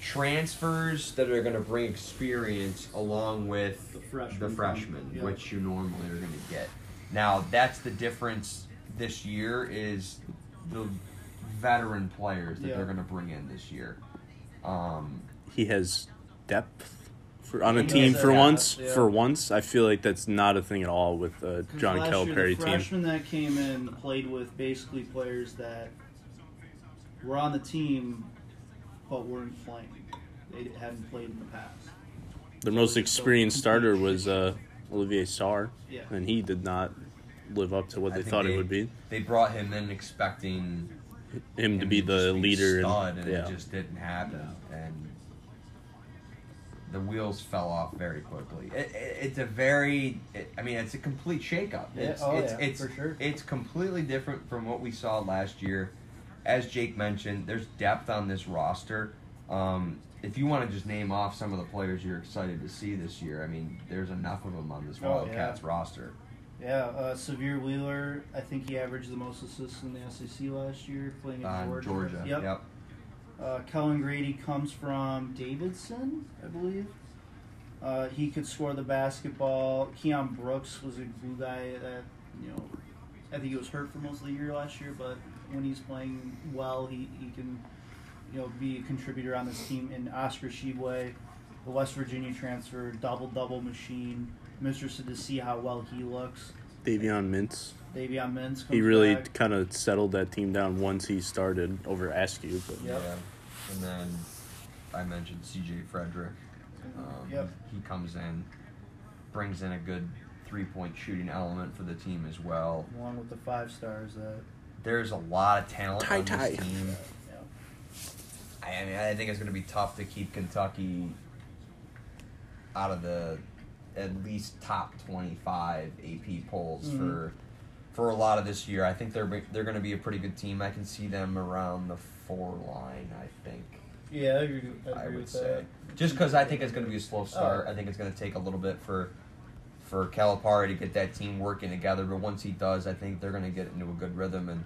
transfers that are going to bring experience along with The freshmen. the freshmen, Yeah. which you normally are going to get. Now, that's the difference this year is the veteran players that Yeah. they're going to bring in this year. Um, he has depth for on a team for have, once. yeah. For once, I feel like that's not a thing at all with the 'Cause John last year, Calipari the team. freshmen that came in played with basically players that were on the team but weren't playing. They hadn't played in the past. The most experienced starter was uh, Olivier Sarr, Yeah. and he did not live up to what I they thought they, it would be. They brought him in expecting Him to be just the leader, stud, and and yeah, it just didn't happen. And the wheels fell off very quickly. It, it, it's a very, it, I mean, it's a complete shakeup. Yeah, It's, oh it's, yeah, it's, for sure. it's completely different from what we saw last year. As Jake mentioned, there's depth on this roster. Um, if you want to just name off some of the players you're excited to see this year, I mean, there's enough of them on this Oh, Wildcats yeah. roster. Yeah, uh, Sahvir Wheeler. I think he averaged the most assists in the SEC last year, playing at On Georgia. Georgia. Yep. yep. Uh, Kellen Grady comes from Davidson, I believe. Uh, he could score the basketball. Keion Brooks was a glue guy that you know. I think he was hurt for most of the year last year, but when he's playing well, he, he can you know be a contributor on this team. And Oscar Tshiebwe, the West Virginia transfer, double double machine. I'm interested to see how well he looks. Davion Mintz. Davion Mintz. Comes He really back. kind of settled that team down once he started over Askew. But Yep. Yeah. And then I mentioned CJ Frederick. Um, Yep. He comes in, brings in a good three point shooting element for the team as well. Along with the five stars that. There's a lot of talent Tie, on tie. this team. Yeah. I mean, I think it's going to be tough to keep Kentucky out of the at least top 25 AP polls Mhm. for for a lot of this year. I think they're they're going to be a pretty good team. I can see them around the four line. I think. Yeah, I agree, I agree I would say. that. Just because I think it's going to be a slow start. Oh. I think it's going to take a little bit for for Calipari to get that team working together. But once he does, I think they're going to get into a good rhythm. And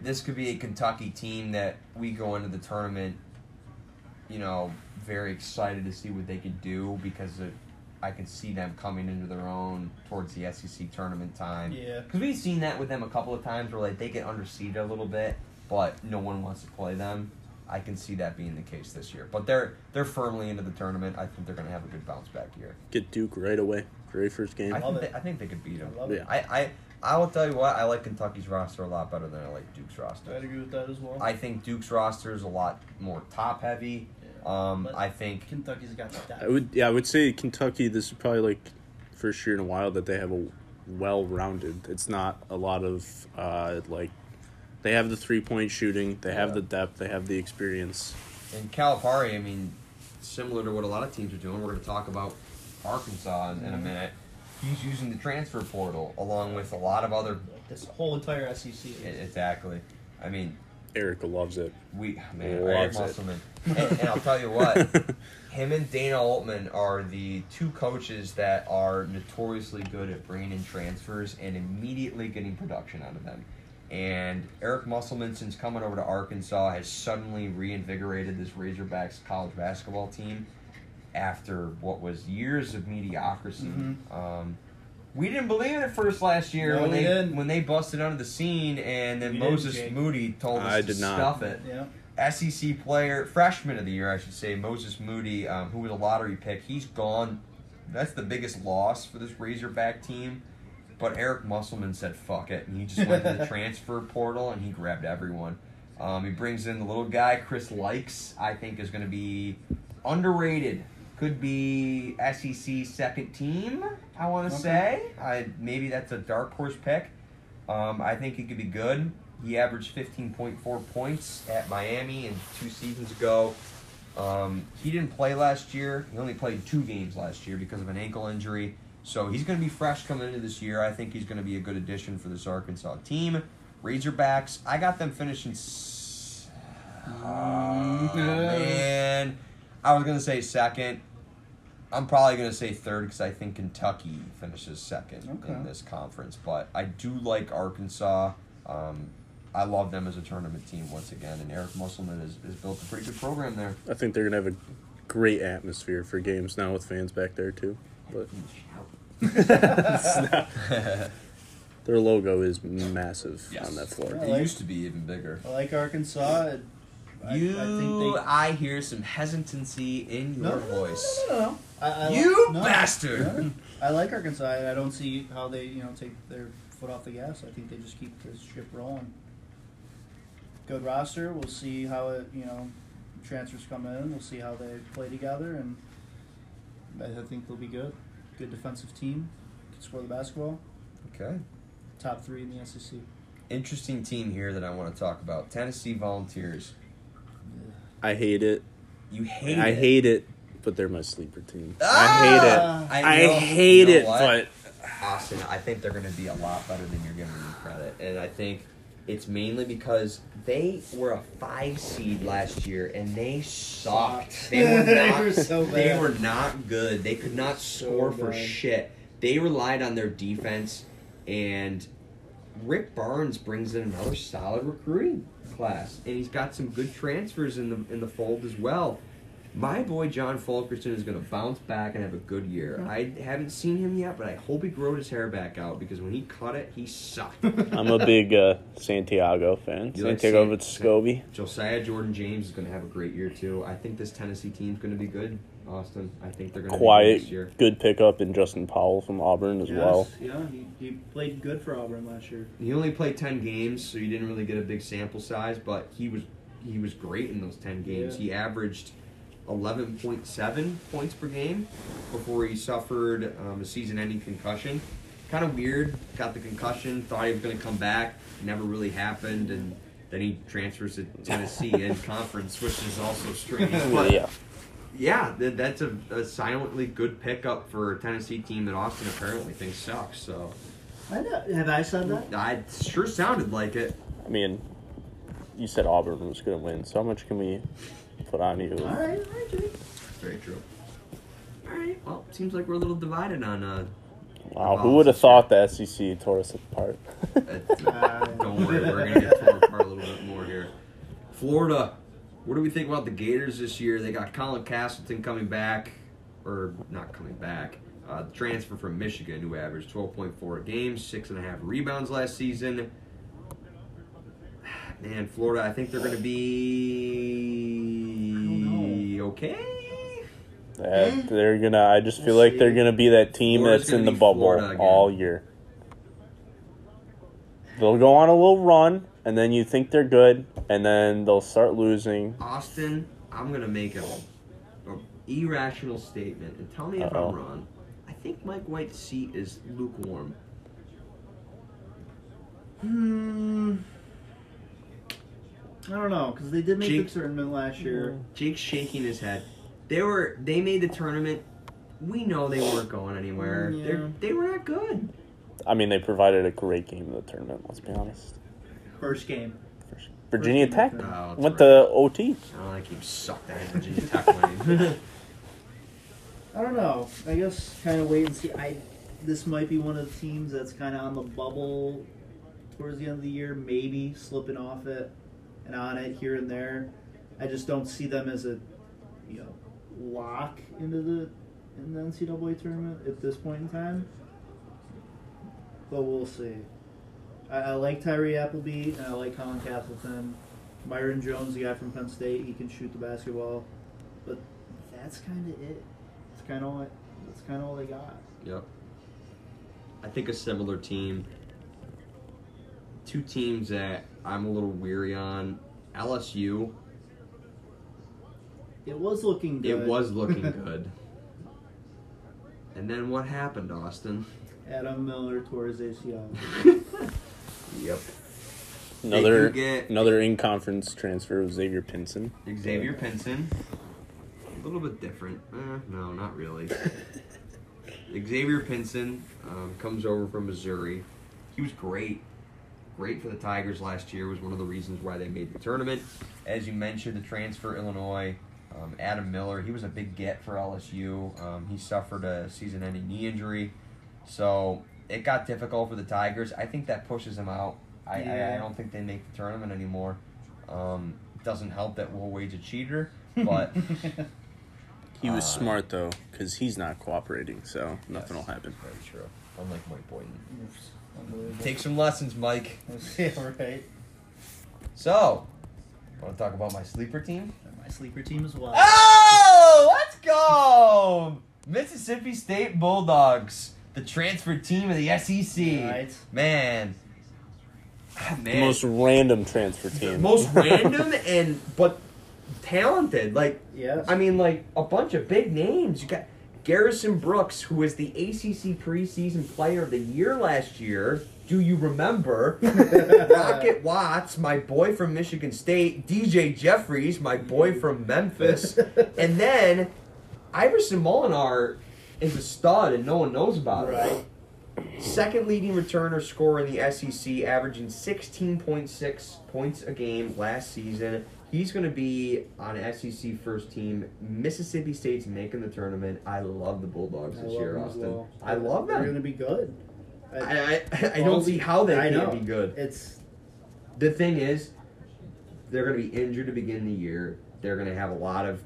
this could be a Kentucky team that we go into the tournament, you know, very excited to see what they can do because it, I can see them coming into their own towards the SEC tournament time. Yeah. Because we've seen that with them a couple of times where like they get underseeded a little bit, but no one wants to play them. I can see that being the case this year. But they're they're firmly into the tournament. I think they're going to have a good bounce back year. get Duke right away. Very first game. I think they, I think they could beat them. I love Yeah. I, I I will tell you what I like Kentucky's roster a lot better than I like Duke's roster. I'd agree with that as well. I think Duke's roster is a lot more top heavy. Yeah. Um, I think Kentucky's got that. I would yeah, I would say Kentucky. This is probably like first year in a while that they have a well-rounded. It's not a lot of uh, like they have the three-point shooting, they have Yeah. the depth, they have the experience. in Calipari, I mean, similar to what a lot of teams are doing. We're going to talk about Arkansas in, in a minute. He's using the transfer portal along with a lot of other. This whole entire SEC. Exactly. I mean, Erica loves it. we man, Loves Eric it. Musselman. and, and I'll tell you what, (laughs) him and Dana Altman are the two coaches that are notoriously good at bringing in transfers and immediately getting production out of them. And Eric Musselman, since coming over to Arkansas, has suddenly reinvigorated this Razorbacks college basketball team after what was years of mediocrity. Mhm. Um, we didn't believe it at first last year No, when they didn't. when they busted onto the scene, and then We Moses Jake. Moody told us I to did not. stuff it. Yeah. SEC player, freshman of the year, I should say, Moses Moody, um, who was a lottery pick. He's gone. That's the biggest loss for this Razorback team. But Eric Musselman said, fuck it. And he just went to the (laughs) transfer portal and he grabbed everyone. Um, he brings in the little guy, Chris Lykes, I think is going to be underrated. Could be SEC second team, I want to Okay. say. I Maybe that's a dark horse pick. Um, I think he could be good. He averaged 15.4 points at Miami and two seasons ago. Um, he didn't play last year. He only played two games last year because of an ankle injury. So he's going to be fresh coming into this year. I think he's going to be a good addition for this Arkansas team. Razorbacks, I got them finishing. S- oh, man. I was going to say second. I'm probably going to say third because I think Kentucky finishes second Okay. in this conference. But I do like Arkansas. Um, I love them as a tournament team once again. And Eric Musselman has, has built a pretty good program there. I think they're gonna have a great atmosphere for games now with fans back there too. But (laughs) their logo is massive Yes. on that floor. Yeah. It used to be even bigger. I like Arkansas. It- I, you, I I, think they. hear some hesitancy in your No, no, no, voice. No, no, no. I, I You no, bastard! no. I like Arkansas. I I don't see how they, you know, take their foot off the gas. I think they just keep this ship rolling. Good roster. We'll see how it, you know, transfers come in. We'll see how they play together, and I I think they'll be good. Good defensive team. Can score the basketball. Okay. Top three in the SEC. Interesting team here that I want to talk about. Tennessee Volunteers. I hate it. You hate it. I it. hate it, but they're my sleeper team. Ah! I hate it. I I, hate you know it, what? but Austin, I think they're going to be a lot better than you're giving them credit. And I think it's mainly because they were a five seed last year and they sucked. Sucked. (laughs) They were They not, were so They were not good. They could not So score for shit. They relied on their defense and Rick Barnes brings in another solid recruiting class, and he's got some good transfers in the in the fold as well. My boy John Fulkerson is going to bounce back and have a good year. I haven't seen him yet, but I hope he growed his hair back out because when he cut it, he sucked. (laughs) I'm a big uh, Santiago fan. You like Santiago San- Vescovi. Josiah Jordan James is going to have a great year too. I think this Tennessee team's going to be good. Austin, I think they're going to be good this year. Good pickup in Justin Powell from Auburn as Yes, well. Yeah, he, he played good for Auburn last year. He only played ten games, so you didn't really get a big sample size. But he was he was great in those ten games. Yeah. He averaged eleven point seven points per game before he suffered um, a season-ending concussion. Kind of weird. Got the concussion. Thought he was going to come back. Never really happened, and then he transfers to Tennessee in conference, which is also strange. (laughs) But yeah. Yeah, th- that's a, a silently good pickup for a Tennessee team that Austin apparently thinks sucks. So I know, have I said that? I sure sounded like it. I mean, you said Auburn was going to win, so how much can we put on you? All right, all right, Jake. Very true. All right. Well, seems like we're a little divided on. Uh, Wow, who would have thought the SEC tore us apart? uh, don't worry, we're gonna get torn apart a little bit more here. Florida. What do we think about the Gators this year? They got Colin Castleton coming back, or not coming back. Uh, transfer from Michigan, who averaged 12.4 a game, six and a half rebounds last season. (sighs) Man, Florida, I think they're going to be okay. That they're gonna. I just feel like they're gonna be that team Florida's that's in the bubble all year. They'll go on a little run, and then you think they're good, and then they'll start losing. Austin, I'm gonna make a, a irrational statement and tell me if Uh-oh. I'm wrong. I think Mike White's seat is lukewarm. Hmm. I don't know because they did make Jake- the tournament last year. Jake's shaking his head. They were they made the tournament. We know they weren't going anywhere. They're, yeah. they were not good. I mean, they provided a great game in the tournament. Let's be honest. First game. Virginia First Tech game. Oh, went to OT. Oh, that game sucked. That Virginia Tech winning. (laughs) I don't know. I guess kind of wait and see. I this might be one of the teams that's kind of on the bubble towards the end of the year, maybe slipping off it and on it here and there. I just don't see them as a you know lock into the in the NCAA tournament at this point in time. But we'll see. I, I like Tyree Appleby and I like Colin Castleton. Myreon Jones, the guy from Penn State, he can shoot the basketball. But that's kind of it. That's kind of all. That's kind of all they got. Yep. I think a similar team. Two teams that I'm a little weary on. LSU. It was looking good. It was looking (laughs) good. And then what happened, Austin? Adam Miller tore his ACL. (laughs) Yep. Another get- another in conference transfer of Xavier Pinson. Xavier Pinson. A little bit different. Eh, no, not really. (laughs) Xavier Pinson um, comes over from Missouri. He was great. Great for the Tigers last year. Was one of the reasons why they made the tournament. As you mentioned, the transfer Illinois. Um, Adam Miller. He was a big get for LSU. Um, he suffered a season-ending knee injury, so it got difficult for the Tigers. I think that pushes them out. I, I, I don't think they make the tournament anymore. Um, doesn't help that Will Wade's a cheater, but (laughs) He was Uh, smart though, because he's not cooperating, so nothing will happen. Very true. Unlike Mike Boynton. Oops. Unbelievable. Take some lessons, Mike. (laughs) yeah, right. So, want to talk about my sleeper team? My sleeper team as well. Oh, let's go! Mississippi State Bulldogs, the transfer team of the SEC. Right. Man, Ah, The man, most random transfer team. most (laughs) random and but talented. Like Yes. I mean, like a bunch of big names. You got Garrison Brooks, who was the ACC preseason player of the year last year. Do you remember? (laughs) Rocket Watts, my boy from Michigan State. DJ Jeffries, my boy from Memphis. (laughs) and then Iverson Molinar is a stud, and no one knows about it. Right. Second leading returner scorer in the SEC, averaging 16.6 points a game last season. He's going to be on SEC first team. Mississippi State's making the tournament. I love the Bulldogs I this year, Austin. well. I love them. They're going to be good. I, I, I don't see how they I can't be good. It's The thing is, they're going to be injured to begin the year. They're going to have a lot of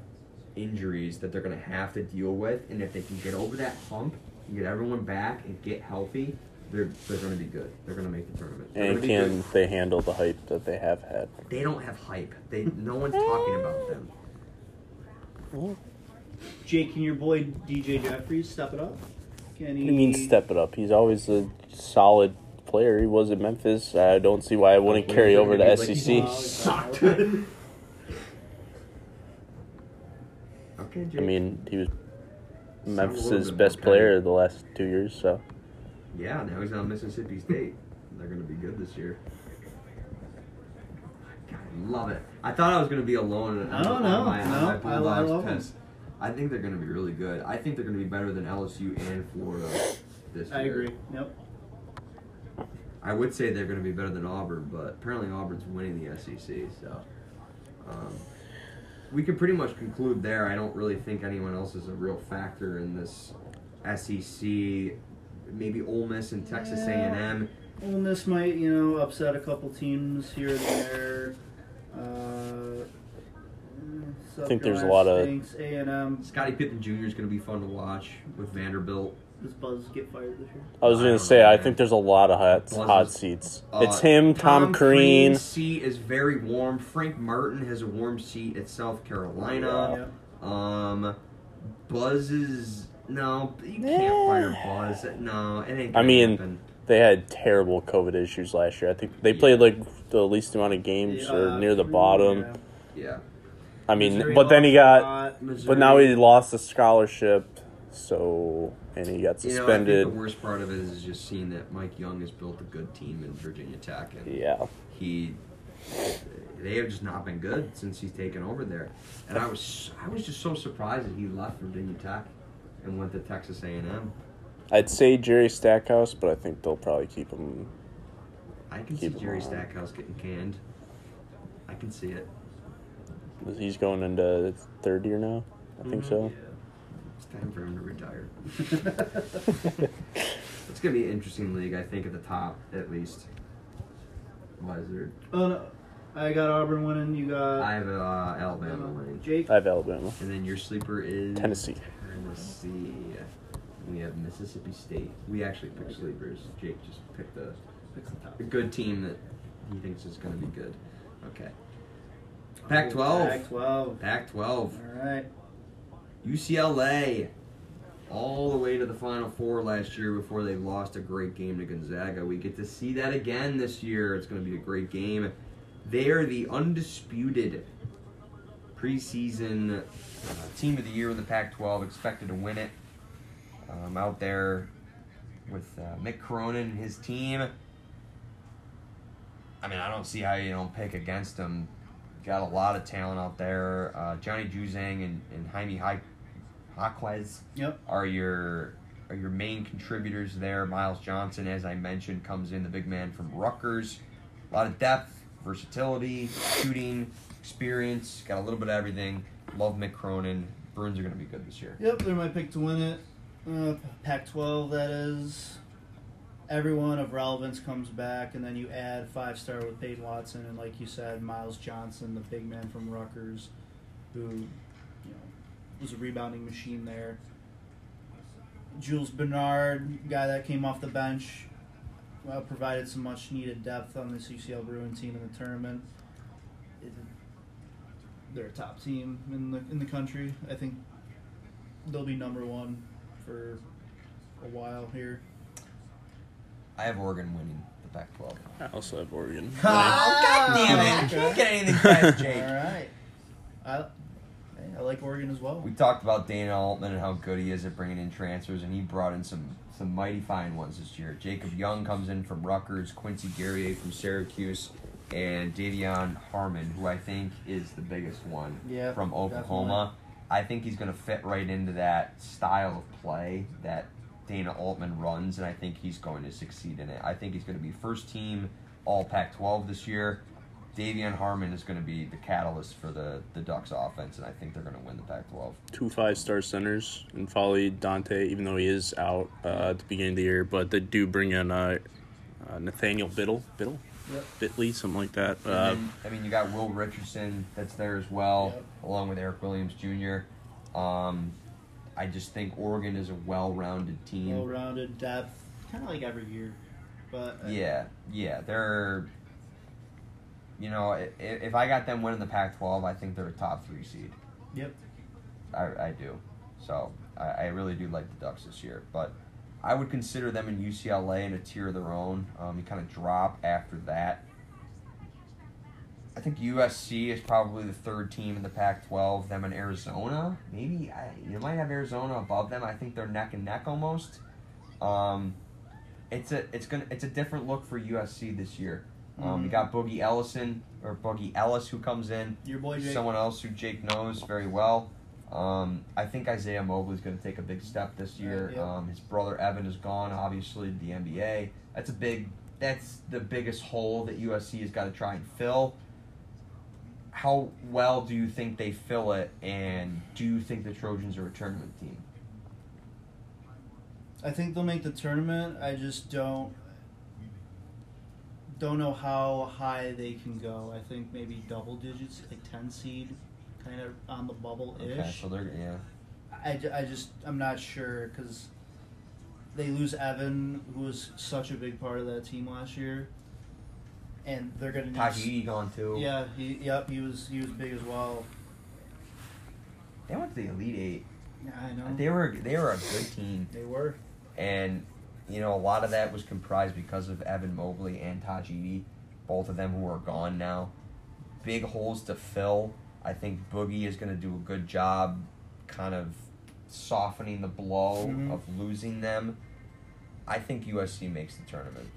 injuries that they're going to have to deal with, and if they can get over that hump and get everyone back and get healthy, they're they're going to be good. They're going to make the tournament. They're And can good. they handle the hype that they have had? They don't have hype. They no one's talking about (laughs) them. Jake, can your boy DJ Jeffries step it up? Can he? He means step it up. He's always a solid player. He was at Memphis. I don't see why I wouldn't carry over gonna like, SEC. Wow. Sucked. Okay, Jake. I mean, he was a Memphis's best player the last two years. So Yeah, now he's on Mississippi State. They're going to be good this year. God, I love it. I thought I was going to be alone. I don't know. My, No, my I- I Bulldogs love 'em. I think they're going to be really good. I think they're going to be better than LSU and Florida this year. I agree. Yep. I would say they're going to be better than Auburn, but apparently Auburn's winning the SEC. So um, we can pretty much conclude there. I don't really think anyone else is a real factor in this SEC. Maybe Ole Miss and Texas Yeah. A&M. Ole Miss might, you know, upset a couple teams here and there. Uh, I think there's a lot of- A and M. Scotty Pippen Jr. is going to be fun to watch with Vanderbilt. Does Buzz get fired this year? I was I gonna don't say know, I man. think there's a lot of hot, Buzzes. hot seats. Uh, it's him, Tom, Crean. Crean's seat is very warm. Frank Martin has a warm seat at South Carolina. Yep. Um, Buzz is no, you can't Yeah. fire Buzz. No, it ain't. I Gonna mean, happen. They had terrible COVID issues last year. I think they Yeah. played like the least amount of games or near the three, bottom. yeah. yeah. I mean, Missouri but then he lost a got, lot. Missouri, but now he lost the scholarship, so and he got You know, I think suspended. the worst part of it is just seeing that Mike Young has built a good team in Virginia Tech, and yeah, he they have just not been good since he's taken over there. And I was I was just so surprised that he left Virginia Tech and went to Texas A&M. I'd say Jerry Stackhouse, but I think they'll probably keep him. I can see Jerry. Stackhouse getting canned. I can see it. He's going into third year now. I think mm-hmm. so. It's time for him to retire. (laughs) It's gonna be an interesting league, I think, at the top at least. Why is there? Oh no, I got Auburn winning. You got I have uh, Alabama winning, Jake. I have Alabama, and then your sleeper is Tennessee. Tennessee. We have Mississippi State. We actually picked sleepers. Jake just picked a, Picks the top. a good team that he thinks is gonna be good. Okay. Pac-12. Pac-12. Pac-12. All right. UCLA all the way to the Final Four last year before they lost a great game to Gonzaga. We get to see that again this year. It's going to be a great game. They are the undisputed preseason uh, team of the year in the Pac 12, expected to win it. Um, out there with uh, Mick Cronin and his team. I mean, I don't see how you don't pick against them. Got a lot of talent out there. Uh, Johnny Juzang and, and Jaime Ha- Jaquez Yep. are your are your main contributors there. Myles Johnson, as I mentioned, comes in the big man from Rutgers. A lot of depth, versatility, shooting, experience. Got a little bit of everything. Love Mick Cronin. Bruins are going to be good this year. Yep, they're my pick to win it. Uh, Pac-12, that is. Everyone of relevance comes back, and then you add five star with Peyton Watson, and like you said, Myles Johnson, the big man from Rutgers, who, was a rebounding machine there. Jules Bernard, guy that came off the bench, uh, provided some much needed depth on this UCL Bruin team in the tournament. It, they're a top team in the in the country. I think they'll be number one for a while here. I have Oregon winning the Pac-12. I also have Oregon. (laughs) Oh, God damn it! I can't get anything past Jake. All right, I, hey, I like Oregon as well. We talked about Dana Altman and how good he is at bringing in transfers, and he brought in some some mighty fine ones this year. Jacob Young comes in from Rutgers, Quincy Guerrier from Syracuse, and De'Vion Harmon, who I think is the biggest one Yeah, from Oklahoma. I think he's going to fit right into that style of play that Dana Altman runs, and I think he's going to succeed in it. I think he's going to be first team All Pac-12 this year. De'Vion Harmon is going to be the catalyst for the, the Ducks offense, and I think they're going to win the Pac-12. Two five star centers and N'Faly Dante, even though he is out uh, at the beginning of the year, but they do bring in uh, uh, Nathaniel Biddle, Biddle, Yep. Bitley, something like that. Uh, then, I mean, you got Will Richardson that's there as well, Yep. along with Eric Williams Jr. Um, I just think Oregon is a well-rounded team. Well-rounded depth, kind of like every year. But uh, Yeah, yeah, they're. You know, if, if I got them winning the Pac-12, I think they're a top three seed. Yep. I, I do. So I, I really do like the Ducks this year, but I would consider them in UCLA in a tier of their own. Um, you kind of drop after that. I think USC is probably the third team in the Pac-12. Them and Arizona, maybe I, you might have Arizona above them. I think they're neck and neck almost. Um, it's a it's gonna it's a different look for USC this year. Um, You Mhm. got Boogie Ellison or Boogie Ellis who comes in Your boy Jake. someone else who Jake knows very well. Um, I think Isaiah Mobley is going to take a big step this year. Yeah. Um, his brother Evan is gone, obviously, to the NBA. That's a big. That's the biggest hole that USC has got to try and fill. How well do you think they fill it, and do you think the Trojans are a tournament team? I think they'll make the tournament. I just don't don't know how high they can go. I think maybe double digits, like ten seed, kind of on the bubble ish. Okay, so they're yeah. I, I just I'm not sure because they lose Evan, who was such a big part of that team last year, and they're gonna need. Tahj Eaddy gone too. Yeah, he yep he was he was big as well. they went to the Elite Eight. Yeah, I know. They were they were a good team. They were. And, you know, a lot of that was comprised because of Evan Mobley and Tahj Eaddy, both of them who are gone now. Big holes to fill. I think Boogie is going to do a good job kind of softening the blow Mhm. of losing them. I think USC makes the tournament.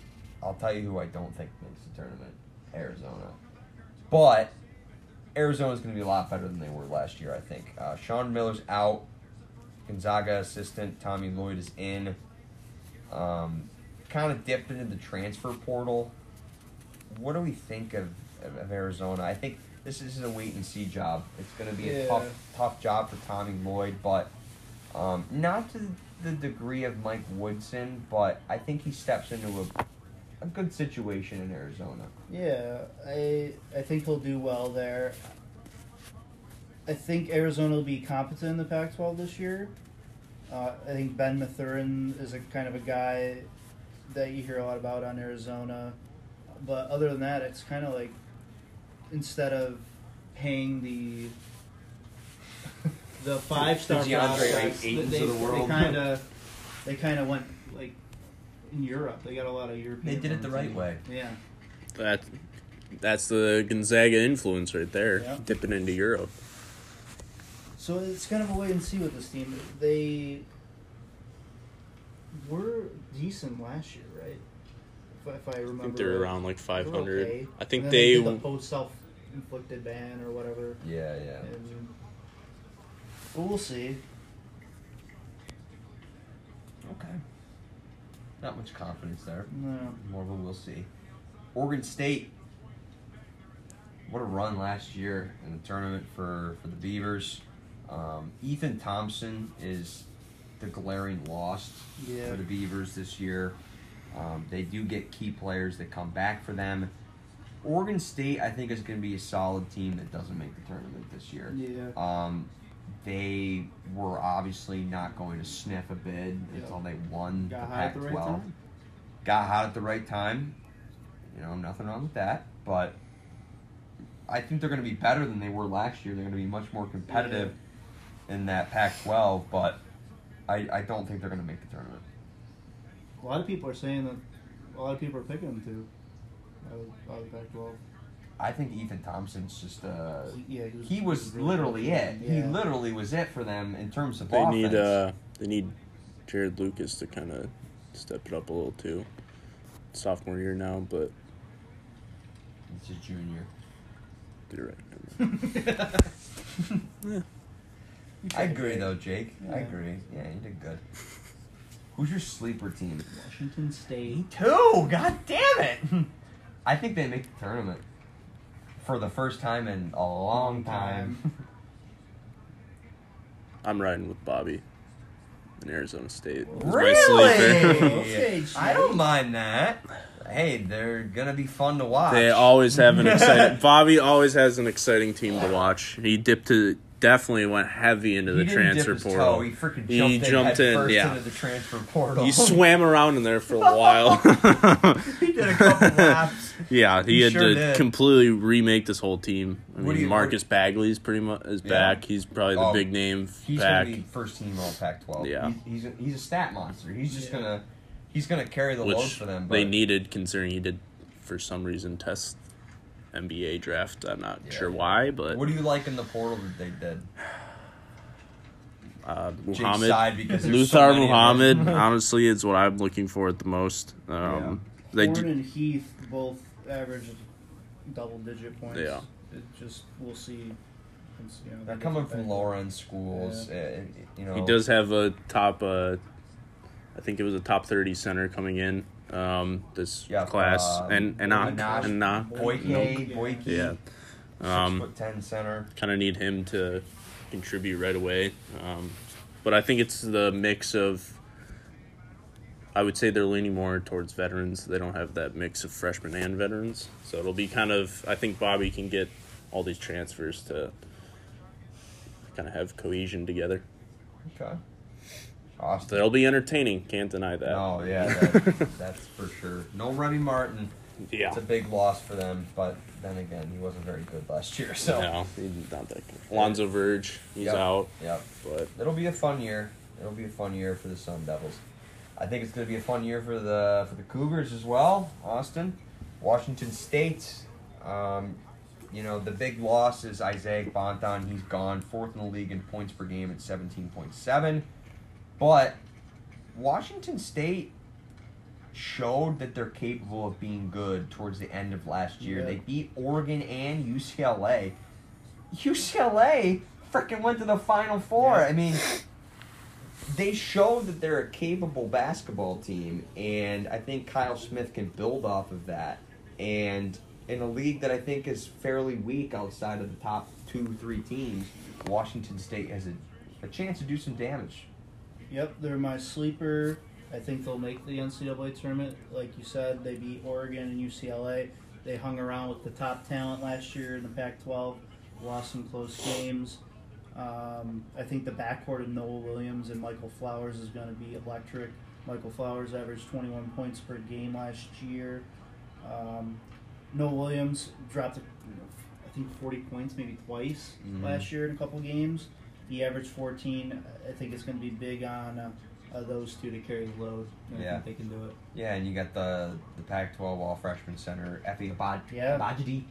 I'll tell you who I don't think makes the tournament Arizona. But Arizona's going to be a lot better than they were last year, I think. Uh, Sean Miller's out. Gonzaga assistant Tommy Lloyd is in. Um, kind of dipped into the transfer portal. What do we think of, of, of Arizona? I think this is a wait and see job. It's going to be a tough tough job for Tommy Lloyd, but um, not to the degree of Mike Woodson. But I think he steps into a a good situation in Arizona. Yeah, I I think he'll do well there. I think Arizona will be competent in the Pac-12 this year. Uh, I think Ben Mathurin is a kind of a guy that you hear a lot about on Arizona, but other than that, it's kind of like instead of paying the the five star The prospects, Aytons they, of the world. they kind of they kind of went like in Europe. They got a lot of European. They did it the right team. way. Yeah. That that's the Gonzaga influence right there, Yeah. dipping into Europe. So it's kind of a wait and see with this team. They were decent last year, right? If, if I remember. I think they're right. around like 500. okay. I think And then they. did the post self inflicted ban or whatever. Yeah, yeah. And, but we'll see. Okay. Not much confidence there. No. More of a we'll see. Oregon State. What a run last year in the tournament for, for the Beavers. Um, Ethan Thompson is the glaring loss Yeah. for the Beavers this year. Um, they do get key players that come back for them. Oregon State, I think, is going to be a solid team that doesn't make the tournament this year. Yeah. Um, they were obviously not going to sniff a bid Yeah. until they won Got the hot at Pac-12. right. Got hot at the right time. You know, nothing wrong with that. But I think they're going to be better than they were last year. They're going to be much more competitive in that Pac-12. But I, I don't think they're going to make the tournament. A lot of people are saying that. A lot of people are picking them to. Out of, out of Pac-12. I think Ethan Thompson's just uh, He- yeah, he was, he was really literally good. it. He literally was it for them in terms of They offense. need uh they need Jarod Lucas to kind of step it up a little too. Sophomore year now, but It's a junior. you're right. You (laughs) (laughs) I agree Jake. though, Jake. I Yeah. agree. Yeah, you did good. Who's your sleeper team? Washington State. Two. God damn it! (laughs) I think they make the tournament for the first time in a long time. (laughs) I'm riding with Bobby in Arizona State. He's my really? (laughs) Okay, I don't mind that. Hey, they're gonna be fun to watch. They always have an exciting. Bobby always has an exciting team to (sighs) watch. He dipped to definitely went heavy into the didn't transfer dip his portal. toe. He freaking He jumped, in, jumped head in, first yeah. into the transfer portal. He (laughs) swam around in there for a (laughs) while. he did a couple (laughs) laps. yeah, he, He had sure to did. completely remake this whole team. I What mean, you- Marcus Bagley's pretty much is Yeah. back. He's probably the Oh, big name He's back. gonna be first team all Pac-12. Yeah. he's he's a, he's a stat monster. He's just Yeah. gonna he's gonna carry the load for them. But they needed considering he did for some reason test NBA draft. I'm not Yeah. sure why, but What do you like in the portal that they did? uh, Jake's Muhammad side because there's so Luther Muhammad (laughs) honestly is what I'm looking for at the most. Um, They Horne do, and Heath both average double digit points. Yeah. It just we'll see. You know, They're coming from lower end schools. Uh, you know, he does have a top. Uh, I think it was a top 30 center coming in um, this Yeah, class, um, and and not and not Boakye, Yeah. Boakye, yeah. six Um, foot ten center. kind of need him to contribute right away. Um, but I think it's the mix of. I would say they're leaning more towards veterans. They don't have that mix of freshmen and veterans, so it'll be kind of. I think Bobby can get all these transfers to kind of have cohesion together. Okay. So Austin. they'll be entertaining. Can't deny that. Oh yeah, that, (laughs) that's for sure. No Remy Martin. Yeah. It's a big loss for them, but then again, he wasn't very good last year. So No, he's not that good. Lonzo Verge, he's Yep. out, Yep. but It'll be a fun year. It'll be a fun year for the Sun Devils. I think it's going to be a fun year for the for the Cougars as well. Austin, Washington State. Um, you know the big loss is Isaiah Bonton. He's gone fourth in the league in points per game at seventeen point seven. But Washington State showed that they're capable of being good towards the end of last year. Yeah. They beat Oregon and UCLA. UCLA freaking went to the Final Four. Yeah. I mean, they showed that they're a capable basketball team, and I think Kyle Smith can build off of that. And in a league that I think is fairly weak outside of the top two, three teams, Washington State has a, a chance to do some damage. Yep, they're my sleeper. I think they'll make the NCAA tournament. Like you said, they beat Oregon and UCLA. They hung around with the top talent last year in the Pac-12, lost some close games. Um, I think the backcourt of Noah Williams and Michael Flowers is going to be electric. Michael Flowers averaged 21 points per game last year. Um, Noah Williams dropped, I think, 40 points maybe twice Mhm. last year in a couple games. He averaged 14. I think it's going to be big on uh, uh, those two to carry the load. And I Yeah. think they can do it. Yeah, and you got the the Pac-12 All Freshman Center, Effie Abad- Yeah. Abogidi,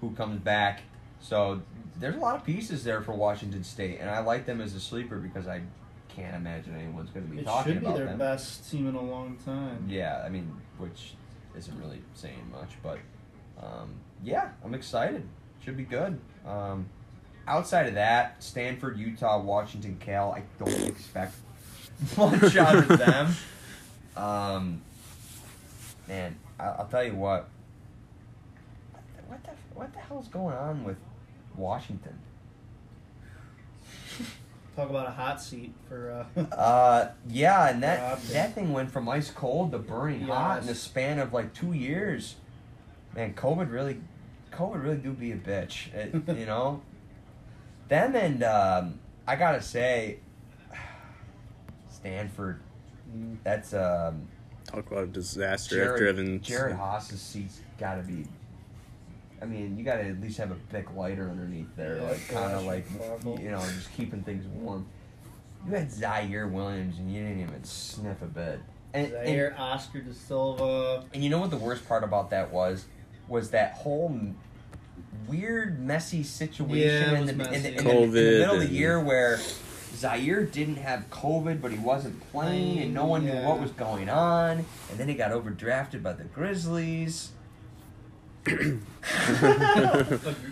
who comes back. So there's a lot of pieces there for Washington State, and I like them as a sleeper because I can't imagine anyone's going to be It talking should be about their them. best team in a long time. Yeah, I mean, which isn't really saying much, but um, yeah, I'm excited. Should be good. Um, outside of that, Stanford, Utah, Washington, Cal, I don't expect much out of (laughs) them. Um, man, I, I'll tell you what. What the what the hell's going on with Washington? Talk about a hot seat for. Uh, (laughs) Uh, yeah, and that Rob. that thing went from ice cold to burning hot in the span of like two years. Man, COVID really, COVID really do be a bitch. It, (laughs) you know, them and um, I gotta say, Stanford. That's um, talk about a disaster Jared, after having Jerod Haase's seat's gotta be. I mean, you gotta at least have a big lighter underneath there, like kind of like you know, just keeping things warm. You had Ziaire Williams, and you didn't even sniff a bit. And, and, Oscar da Silva. and you know what the worst part about that was, was that whole m- weird, messy situation Yeah, in, was the, in, the, in, messy. the, in the COVID middle of the year where Ziaire didn't have COVID, but he wasn't playing, and no one knew what was going on. And then he got overdrafted by the Grizzlies. (coughs)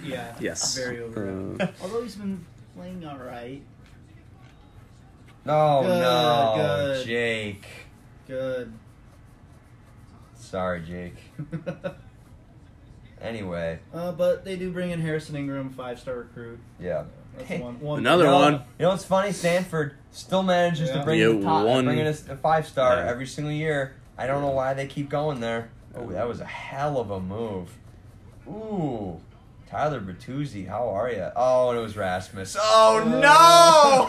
yeah. Yes. Very over. Uh, Although he's been playing all right. Oh Good, no, good. Jake. Good. Sorry, Jake. (laughs) Anyway, Uh, but they do bring in Harrison Ingram, five star recruit. yeah. That's Hey, one. one Another you know, one. You know what's funny? Stanford still manages to Yeah. bring Yeah, in the top, one- bring in a, a five star Yeah. every single year. I don't know why they keep going there. Oh, that was a hell of a move. Ooh, Tyler Bertuzzi, how are you? Oh, and it was Rasmus. Oh no!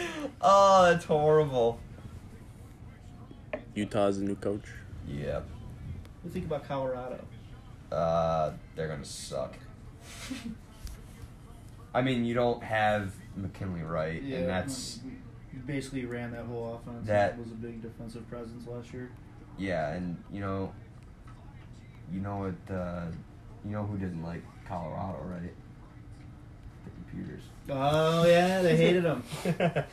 (laughs) oh, that's horrible. Utah's the new coach. Yeah, What do you think about Colorado? Uh, they're gonna suck. I mean, you don't have McKinley right, and that's you basically ran that whole offense. That- That was a big defensive presence last year. yeah, and you know, you know what, uh, you know who didn't like Colorado, right? The computers. Oh yeah, they hated them. (laughs)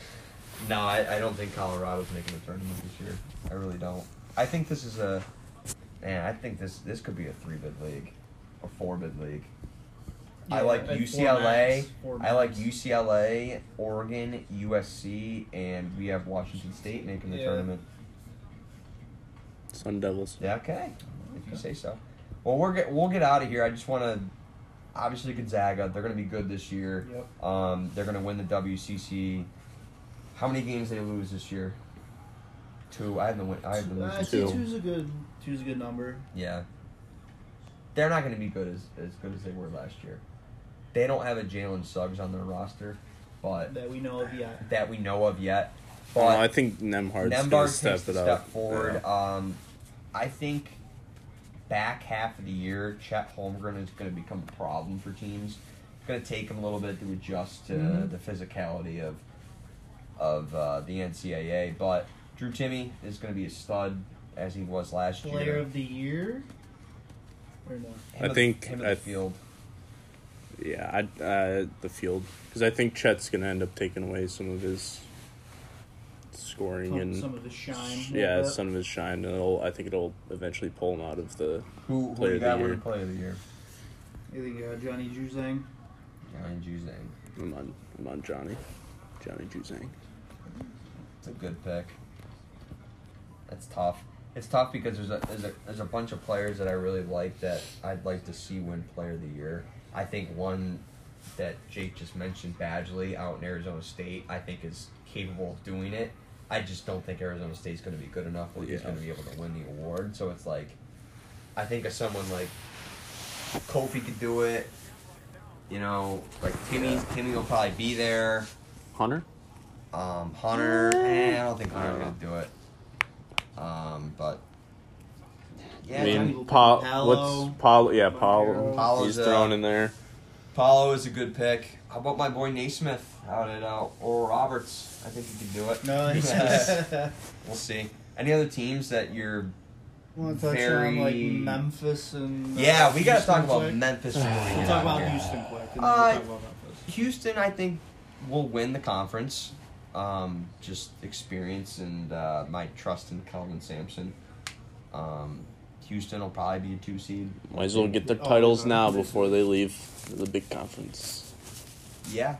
no, I, I don't think Colorado's making the tournament this year. I really don't. I think this is a man. I think this this could be a three bid league, a four bid league. I Yeah, like like UCLA. max, four I like. UCLA, Oregon, USC, and we have Washington State making the Yeah. tournament. Sun Devils. Yeah, okay, if you say so. Well, we're get, we'll get out of here. I just want to. Obviously, Gonzaga. They're going to be good this year. Yep. Um, they're going to win the WCC. How many games they lose this year? Two. I have them win. I have them Uh, losing see, two. two's a good two's a good number. Yeah. They're not going to be good as as good as they were last year. They don't have a Jalen Suggs on their roster, but that we know of yet. that we know of yet. Well, But I think Nembhard's gonna Nembhard step takes the it step up. forward. Yeah. Um, I think back half of the year, Chet Holmgren is going to become a problem for teams. It's going to take him a little bit to adjust to Mhm. the physicality of of uh, the NCAA. But Drew Timme is going to be a stud as he was last Player year. Player of the year. Or no? I think him I- the field. Yeah, I, uh, the field because I think Chet's gonna end up taking away some of his scoring Some, and some of his shine. yeah, bit. some of his shine. And it'll, I think it'll eventually pull him out of the. Who, who Player you of the got year. winning player of the year? I think uh, Johnny Juzang. Ryan Juzang. I'm on, I'm on Johnny, Johnny Juzang. It's a good pick. That's tough. It's tough because there's a there's a there's a bunch of players that I really like that I'd like to see win Player of the Year. I think one that Jake just mentioned, Bagley out in Arizona State, I think is capable of doing it. I just don't think Arizona State's going to be good enough where he's going to be able to win the award. So it's like, I think of someone like Kofi could do it. You know, like Timme. Timme will probably be there. Hunter. Um, Hunter, eh, I don't think Hunter's gonna do it. Um, but yeah, I mean, Paul. What's Paul? Yeah, Paul. Paolo's, He's thrown in there. Paolo is a good pick. How about my boy Naismith out at uh, Oral Roberts? I think he could do it. No, (laughs) we'll see. Any other teams that you're? Want to touch Very- on like Memphis and uh, Yeah, we gotta talk about quick? Memphis. we We'll talk about. Houston quick, and Uh, we'll talk about Memphis. Houston, I think, will win the conference. Um, just experience and uh, my trust in Kelvin Sampson. Um, Houston will probably be a two seed. Might as well get their Oh, titles sorry. now before they leave the big conference. Yeah,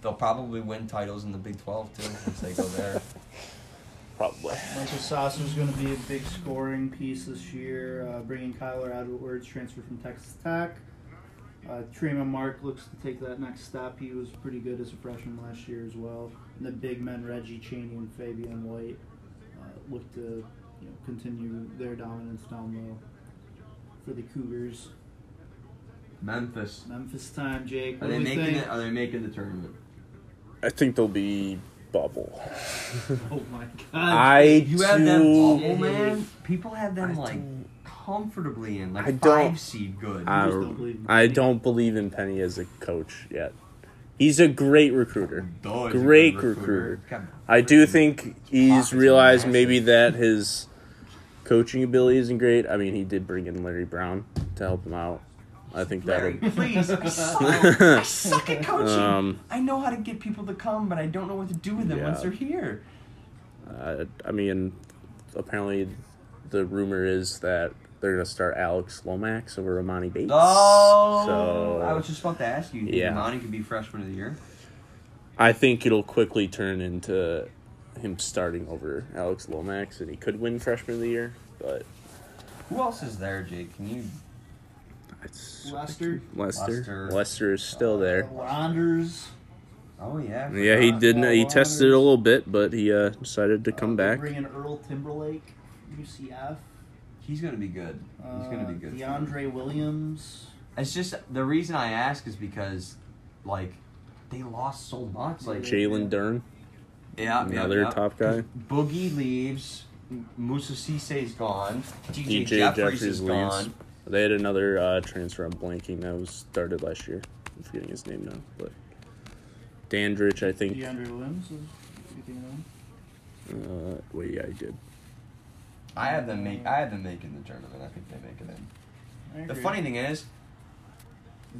they'll probably win titles in the Big Twelve too once they go there. (laughs) Probably. Michael Sasser's going to be a big scoring piece this year, uh, bringing Kyler Edwards, transfer from Texas Tech. Uh, Tramon Mark looks to take that next step. He was pretty good as a freshman last year as well. And the big men, Reggie Chaney and Fabian White, uh, look to you know, continue their dominance down low for the Cougars. Memphis. Memphis time, Jake. Are they making think? it? Are they making the tournament? I think they'll be bubble. (laughs) (laughs) Oh my god. I You have them bubble, man. People have them I like don't- comfortably in like I five don't- seed good. I, just don't believe in I Penny. don't believe in Penny as a coach yet. He's a great recruiter. Duh, he's a Great recruiter. I do think he's realized maybe that his coaching ability isn't great. I mean, he did bring in Larry Brown to help him out. I think Larry, that'll. please. I (laughs) suck, I suck at coaching. Um, I know how to get people to come, but I don't know what to do with them Yeah. once they're here. uh, I mean, apparently, the rumor is that they're gonna start Alex Lomax over Emoni Bates. Oh, So- I was just about to ask you. You Yeah. Emoni could be freshman of the year. I think it'll quickly turn into him starting over Alex Lomax, and he could win freshman of the year. But Who else is there, Jake? Can you? it's Lester. Lester. Lester. Lester is still there. Ronders. Oh yeah. Yeah, he didn't. He tested it a little bit, but he uh, decided to come Uh, back. Bring in Earl Timberlake, UCF. He's gonna be good. He's gonna be Uh, good. for them. DeAndre Williams. It's just the reason I ask is because, like, they lost so much. Like, Jalen Dern, yeah, another yeah, yeah. top guy. Boogie leaves. Moussa Cisse's gone. DJ, DJ Jeffries, Jeffries is leaves. gone. They had another uh, transfer. I'm blanking. That was started last year. I'm forgetting his name now, but Dandridge, I think. DeAndre Williams. Is, you think of? Uh, wait, yeah, I did. I have them make. I have them making the tournament. I think they make it in. The funny thing is,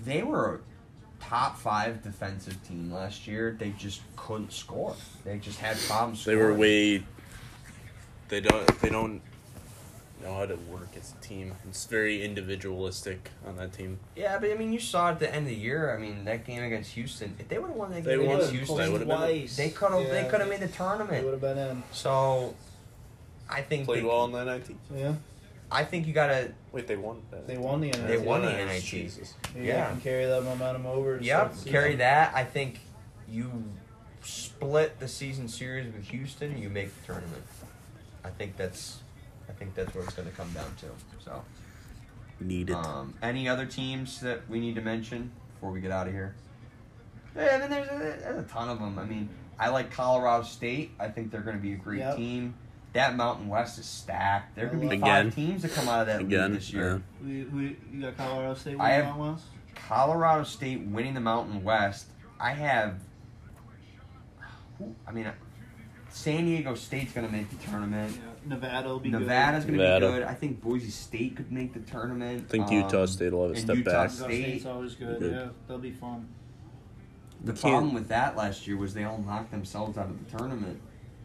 they were a top five defensive team last year. They just couldn't score. They just had problems. They were way. They don't. They don't know how to work as a team. It's very individualistic on that team. Yeah, but I mean, you saw at the end of the year. I mean, that game against Houston. If they would have won that They game won. against They Houston, twice. they could have. They could have made the tournament. They would have been in. So, I think Played they- well in that NIT. Yeah, I think you gotta. Wait, they won. That. they won the NIT. They won the Nice. NIT. Jesus. Maybe Yeah. they can carry that momentum over. Yep, start the season. carry that. I think you split the season series with Houston. You make the tournament. I think that's. I think that's where it's going to come down to. So, Need it. um, any other teams that we need to mention before we get out of here? Yeah, I mean, there's a, there's a ton of them. I mean, I like Colorado State. I think they're going to be a great Yep. team. That Mountain West is stacked. There could be Again. five teams that come out of that Again, league this year. Who, who, you got Colorado State I winning have- that West? Colorado State winning the Mountain West. I have. who- I mean, San Diego State's going to make the tournament. Yeah. Nevada will be Nevada's going to be Nevada. good. I think Boise State could make the tournament. I think Um, Utah State will have a and step Utah back. good. Utah State. State's always good. Good. Yeah, they'll be fun. The Can't- problem with that last year was they all knocked themselves out of the tournament.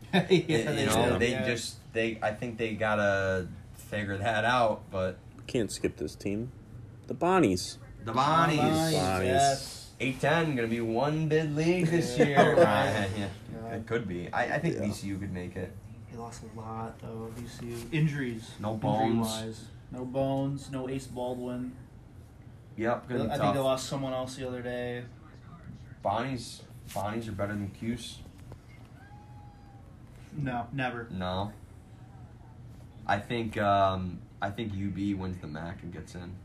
(laughs) yeah, you they know, they yeah. just they. I think they gotta figure that out. But Can't skip this team. The Bonnies. the Bonnies, Bonnies, Bonnies. Yes. eight ten, gonna be one bid league (laughs) this year. Right. yeah, it could be. I, I think Yeah. VCU could make it. They lost a lot though. VCU injuries. No bones. Injury-wise. No bones. No Ace Baldwin. Yep, I gonna think they lost someone else the other day. Bonnies, Bonnies are better than Cuse. No, never. No. I think um, I think UB wins the MAC and gets in.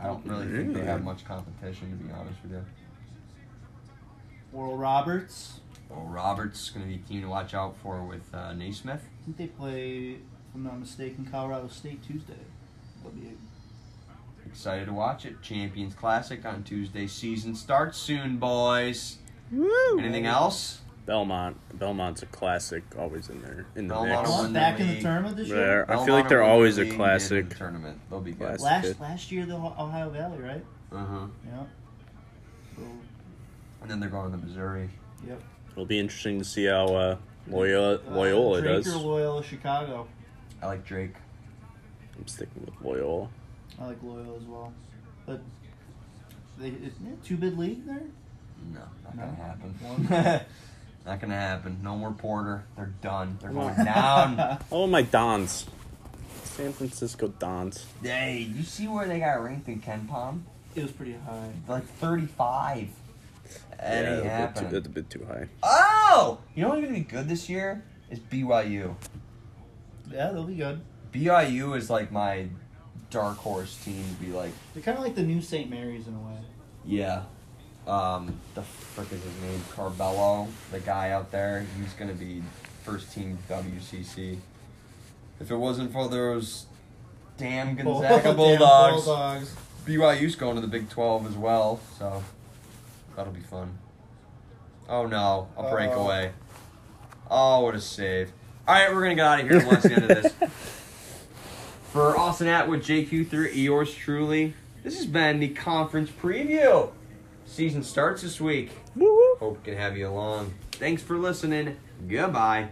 I don't really think they have much competition to be honest with you. Oral Roberts. Well, Roberts is going to be a team to watch out for with uh, Naismith. I think they play, if I'm not mistaken, Colorado State Tuesday. That'll be Excited to watch it. Champions Classic on Tuesday. Season starts soon, boys. Woo! Anything else? Belmont. Belmont's a classic, always in there in the Belmont mix. will Oh, win the back in the league. tournament this year. They're- I feel Belmont like they're will win always the a league and classic. the tournament. They'll be good. Classic. Last good. last year the Ohio Valley, right? Uh huh. Yeah. So, And then they're going to Missouri. yep. It'll be interesting to see how uh, Loyola, Loyola uh, Drake does. or Loyola Chicago. I like Drake. I'm sticking with Loyola. I like Loyola as well, but they it, yeah, two bid league there. No, not No? gonna happen. One. (laughs) not gonna happen. No more Porter. They're done. They're going down. (laughs) Oh, my Dons. San Francisco Dons. hey, you see where they got ranked in KenPom? It was pretty high. Like 35. That yeah, ain't that's a, bit too, that's a bit too high. Oh! You know what's gonna be good this year? Is BYU. Yeah, they'll be good. BYU is like my dark horse team to be like, They're kind of like the new St. Mary's in a way. yeah. Um, the frick is his name? Carbello, the guy out there. He's gonna be first team WCC. If it wasn't for those damn (laughs) Gonzaga Damn Bulldogs, Bulldogs. BYU's going to the Big 12 as well, so that'll be fun. Oh no, a Uh-oh. breakaway. Oh, what a save. All right, we're going to get out of here watch the end of this. (laughs) For Austin Atwood, JQ3, yours truly, this has been the conference preview. Season starts this week. Woo woo. Hope we can have you along. Thanks for listening. Goodbye.